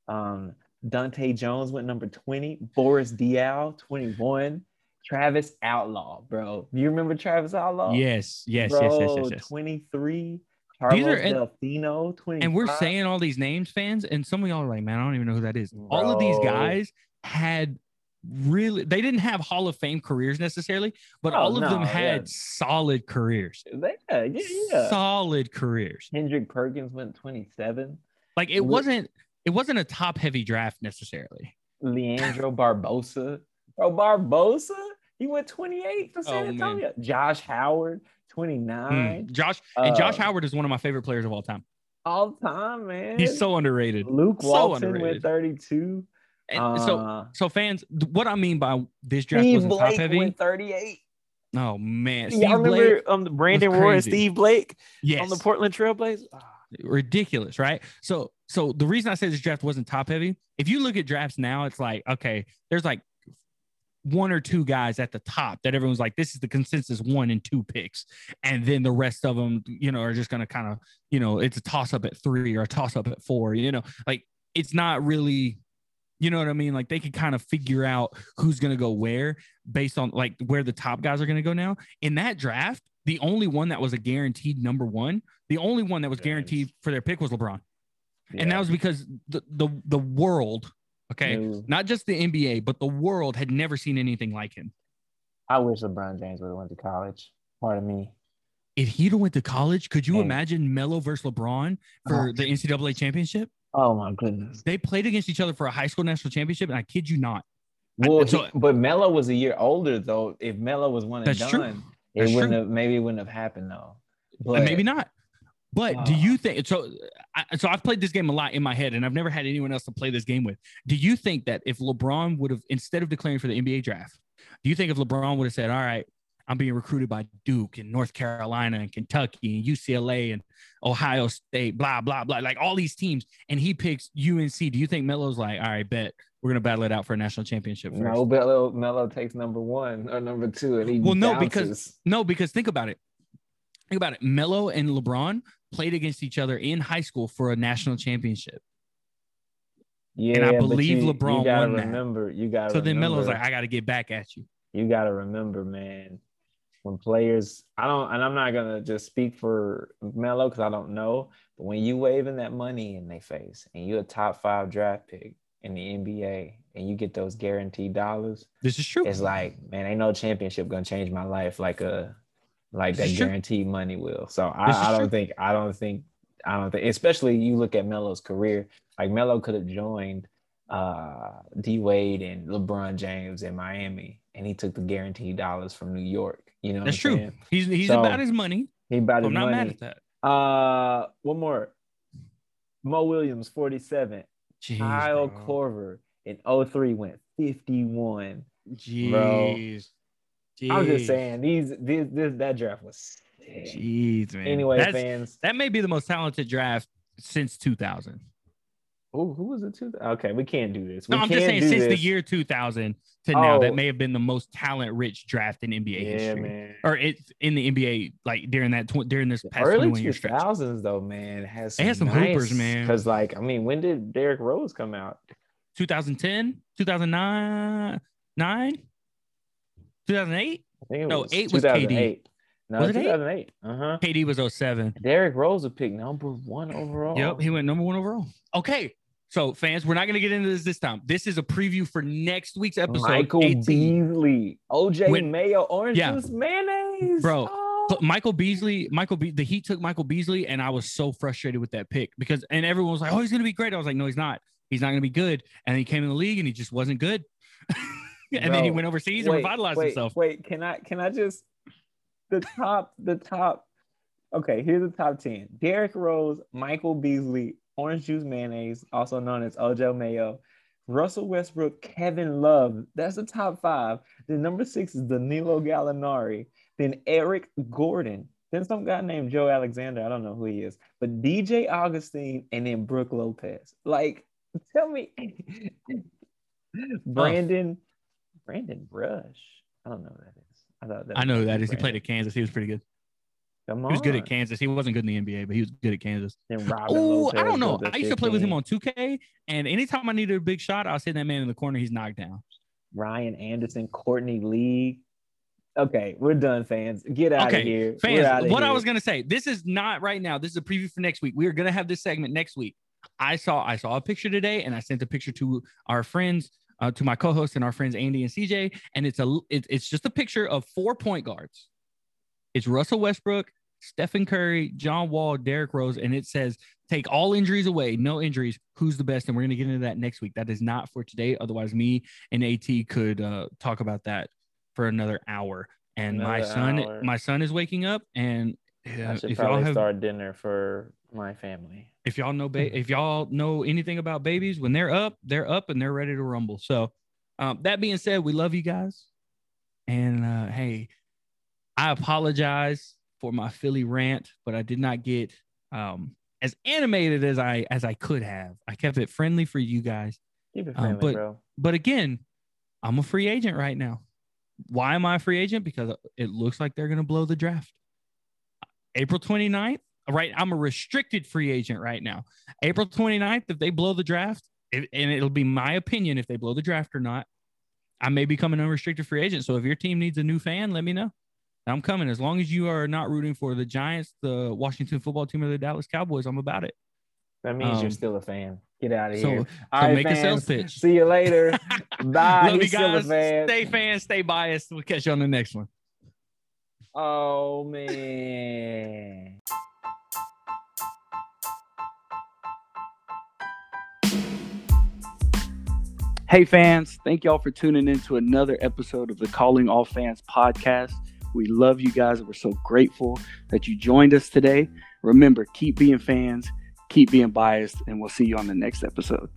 Um, Dahntay Jones went number 20. Boris Diaw, 21. Travis Outlaw, bro. Do you remember Travis Outlaw? yes, yes, bro, yes, yes, yes, yes. 23. Carlos These are- and- Delfino, 25. And we're saying all these names, fans, and some of y'all are like, man, I don't even know who that is. All of these guys had really they didn't have Hall of Fame careers necessarily, but Oh, all of them had yeah. solid careers. Yeah, yeah, yeah. Solid careers. Kendrick Perkins went 27. Like it Look- wasn't it wasn't a top heavy draft necessarily. Leandro Barbosa. Bro, Barbosa, he went 28 for San Oh, man. Antonio. Josh Howard, 29. Mm. Josh and Josh Uh, Howard is one of my favorite players of all time. All time, man. He's so underrated. Luke so Walton underrated. went 32. And so Uh, so fans, what I mean by this draft Steve wasn't top heavy. 38. Oh man, Steve Y'all remember Blake, um, Brandon Roy and. Steve Blake yes, on the Portland Trailblazers? Ah, ridiculous, right? So so the reason I say this draft wasn't top heavy, if you look at drafts now, it's like okay, there's like one or two guys at the top that everyone's like, this is the consensus one and two picks. And then the rest of them, you know, are just going to kind of, you know, it's a toss up at three or a toss up at four, you know, like it's not really, you know what I mean? Like they can kind of figure out who's going to go where based on like where the top guys are going to go now. In that draft, the only one that was a guaranteed number one, the only one that was guaranteed for their pick was LeBron. And that was because the, the, the world, okay, No. not just the NBA, but the world had never seen anything like him. I wish LeBron James would have went to college. Pardon me. If he'd have went to college, could you imagine Melo versus LeBron for Oh. the NCAA championship? Oh my goodness. They played against each other for a high school national championship, and I kid you not. Well, so- he- but Melo was a year older though. If Melo was one and done, true. it That's wouldn't true. have. Maybe it wouldn't have happened though. Uh, But maybe not. But do Ah. you think so? I, so I've played this game a lot in my head, and I've never had anyone else to play this game with. Do you think that if LeBron would have, instead of declaring for the NBA draft, do you think if LeBron would have said, "All right, I'm being recruited by Duke and North Carolina and Kentucky and UCLA and Ohio State, blah blah blah, like all these teams," and he picks UNC, do you think Melo's like, "All right, bet we're gonna battle it out for a national championship first? No, Melo Melo takes number one or number two, and he Well, no, because- No, because think about it. Think about it. Melo and LeBron played against each other in high school for a national championship. yeah, and I believe you, LeBron You gotta won that. remember, you gotta. So then Melo's remember- like, I got to get back at you. you got to remember, man, when players, I don't, and I'm not gonna just speak for Melo because I don't know, but when you waving that money in their face and you're a top five draft pick in the NBA and you get those guaranteed dollars, This is true. it's like, man, ain't no championship gonna change my life like a, like This that is true. guaranteed money will. So I, I don't true. think, I don't think, I don't think, especially you look at Melo's career, like Melo could have joined uh D Wade and LeBron James in Miami, and he took the guaranteed dollars from New York. You know, That's true. saying? He's he's So, about his money. He about his I'm not mad at that. Uh, one more. Mo Williams, 47. Jeez, Kyle bro. Korver in 03 went 51. Jeez. I'm just saying these this this that draft was sick. Jeez, man. Anyway, That's- fans. that may be the most talented draft since 2000. Oh, who was it? Two? Okay, we can't do this. We No, I'm just saying since the year 2000 to now, Oh. that may have been the most talent-rich draft in NBA Yeah, history, man. or it's in the NBA like during that tw- during this past Early 21 year two stretch. thousands though, man, has They had some hoopers, man. Because like, I mean, when did Derrick Rose come out? 2010, 2009, 9, 2008. I think it No, was eight was KD. 2008. No, Was it eight? 2008. Uh huh. KD was 07. Derrick Rose was picked number one overall. Yep, he went number one overall. Okay, so fans, we're not going to get into this this time. This is a preview for next week's episode. Michael 18. Beasley, OJ When- Mayo, orange Yeah. juice, mayonnaise, Bro, Oh. Michael Beasley, Michael Be- the Heat took Michael Beasley, and I was so frustrated with that pick because, and everyone was like, "Oh, he's gonna be great." I was like, "No, he's not. He's not gonna be good." And he came in the league, and he just wasn't good. and then he went overseas and revitalized wait, himself. Wait, can I can I just the top the top? Okay, here's the top ten: Derrick Rose, Michael Beasley, orange juice mayonnaise, also known as OJ Mayo, Russell Westbrook, Kevin Love. That's the top five. Then number six is Danilo Gallinari. Then Eric Gordon. Then some guy named Joe Alexander. I don't know who he is, but DJ Augustin and then Brook Lopez. Like, tell me, oh. Brandon, Brandon Rush. I don't know who that is. I thought that I know who that is. He played at Kansas. He was pretty good. Come He was good at. Kansas. He wasn't good in the NBA, but he was good at Kansas. Oh, I don't know. I used to play with him on 2K, and anytime I needed a big shot, I was hitting that man in the corner. He's knocked down. Ryan Anderson, Courtney Lee. Okay, we're done, fans. Get out Okay, of here. Fans, what I was gonna say, this is not right now. This is a preview for next week. We are gonna have this segment next week. I saw I saw a picture today, and I sent a picture to our friends, uh, to my co-host and our friends Andy and CJ, and it's a it, it's just a picture of four point guards. It's Russell Westbrook, Stephen Curry, John Wall, Derrick Rose, and it says take all injuries away, no injuries. Who's the best? And we're gonna get into that next week. That is not for today. Otherwise, me and At could uh, talk about that for another hour. And my son, hour. my son is waking up, and I uh, should probably have, start dinner for my family. if y'all know, ba- if y'all know anything about babies, when they're up, they're up and they're ready to rumble. So, um, that being said, we love you guys, and uh, hey, I apologize for my Philly rant, but I did not get um as animated as I as I could have. I kept it friendly for you guys, Keep it Um, friendly, but- bro. but again, I'm a free agent right now. Why am I a free agent? Because it looks like they're going to blow the draft. April 29th, right? I'm a restricted free agent right now. April 29th, if they blow the draft, it, and it'll be my opinion if they blow the draft or not, I may become an unrestricted free agent. So if your team needs a new fan, let me know. I'm coming. As long as you are not rooting for the Giants, the Washington football team, or the Dallas Cowboys, I'm about it. That means Um, you're still a fan. Get out of so- here. so All right, make a sales pitch. See you later. Bye. Love you He's still a guys. fan. Stay fans, stay biased. We'll catch you on the next one. Oh man. Hey, fans, thank y'all for tuning in to another episode of the Calling All Fans podcast. We love you guys. We're so grateful that you joined us today. Remember, keep being fans, keep being biased, and we'll see you on the next episode.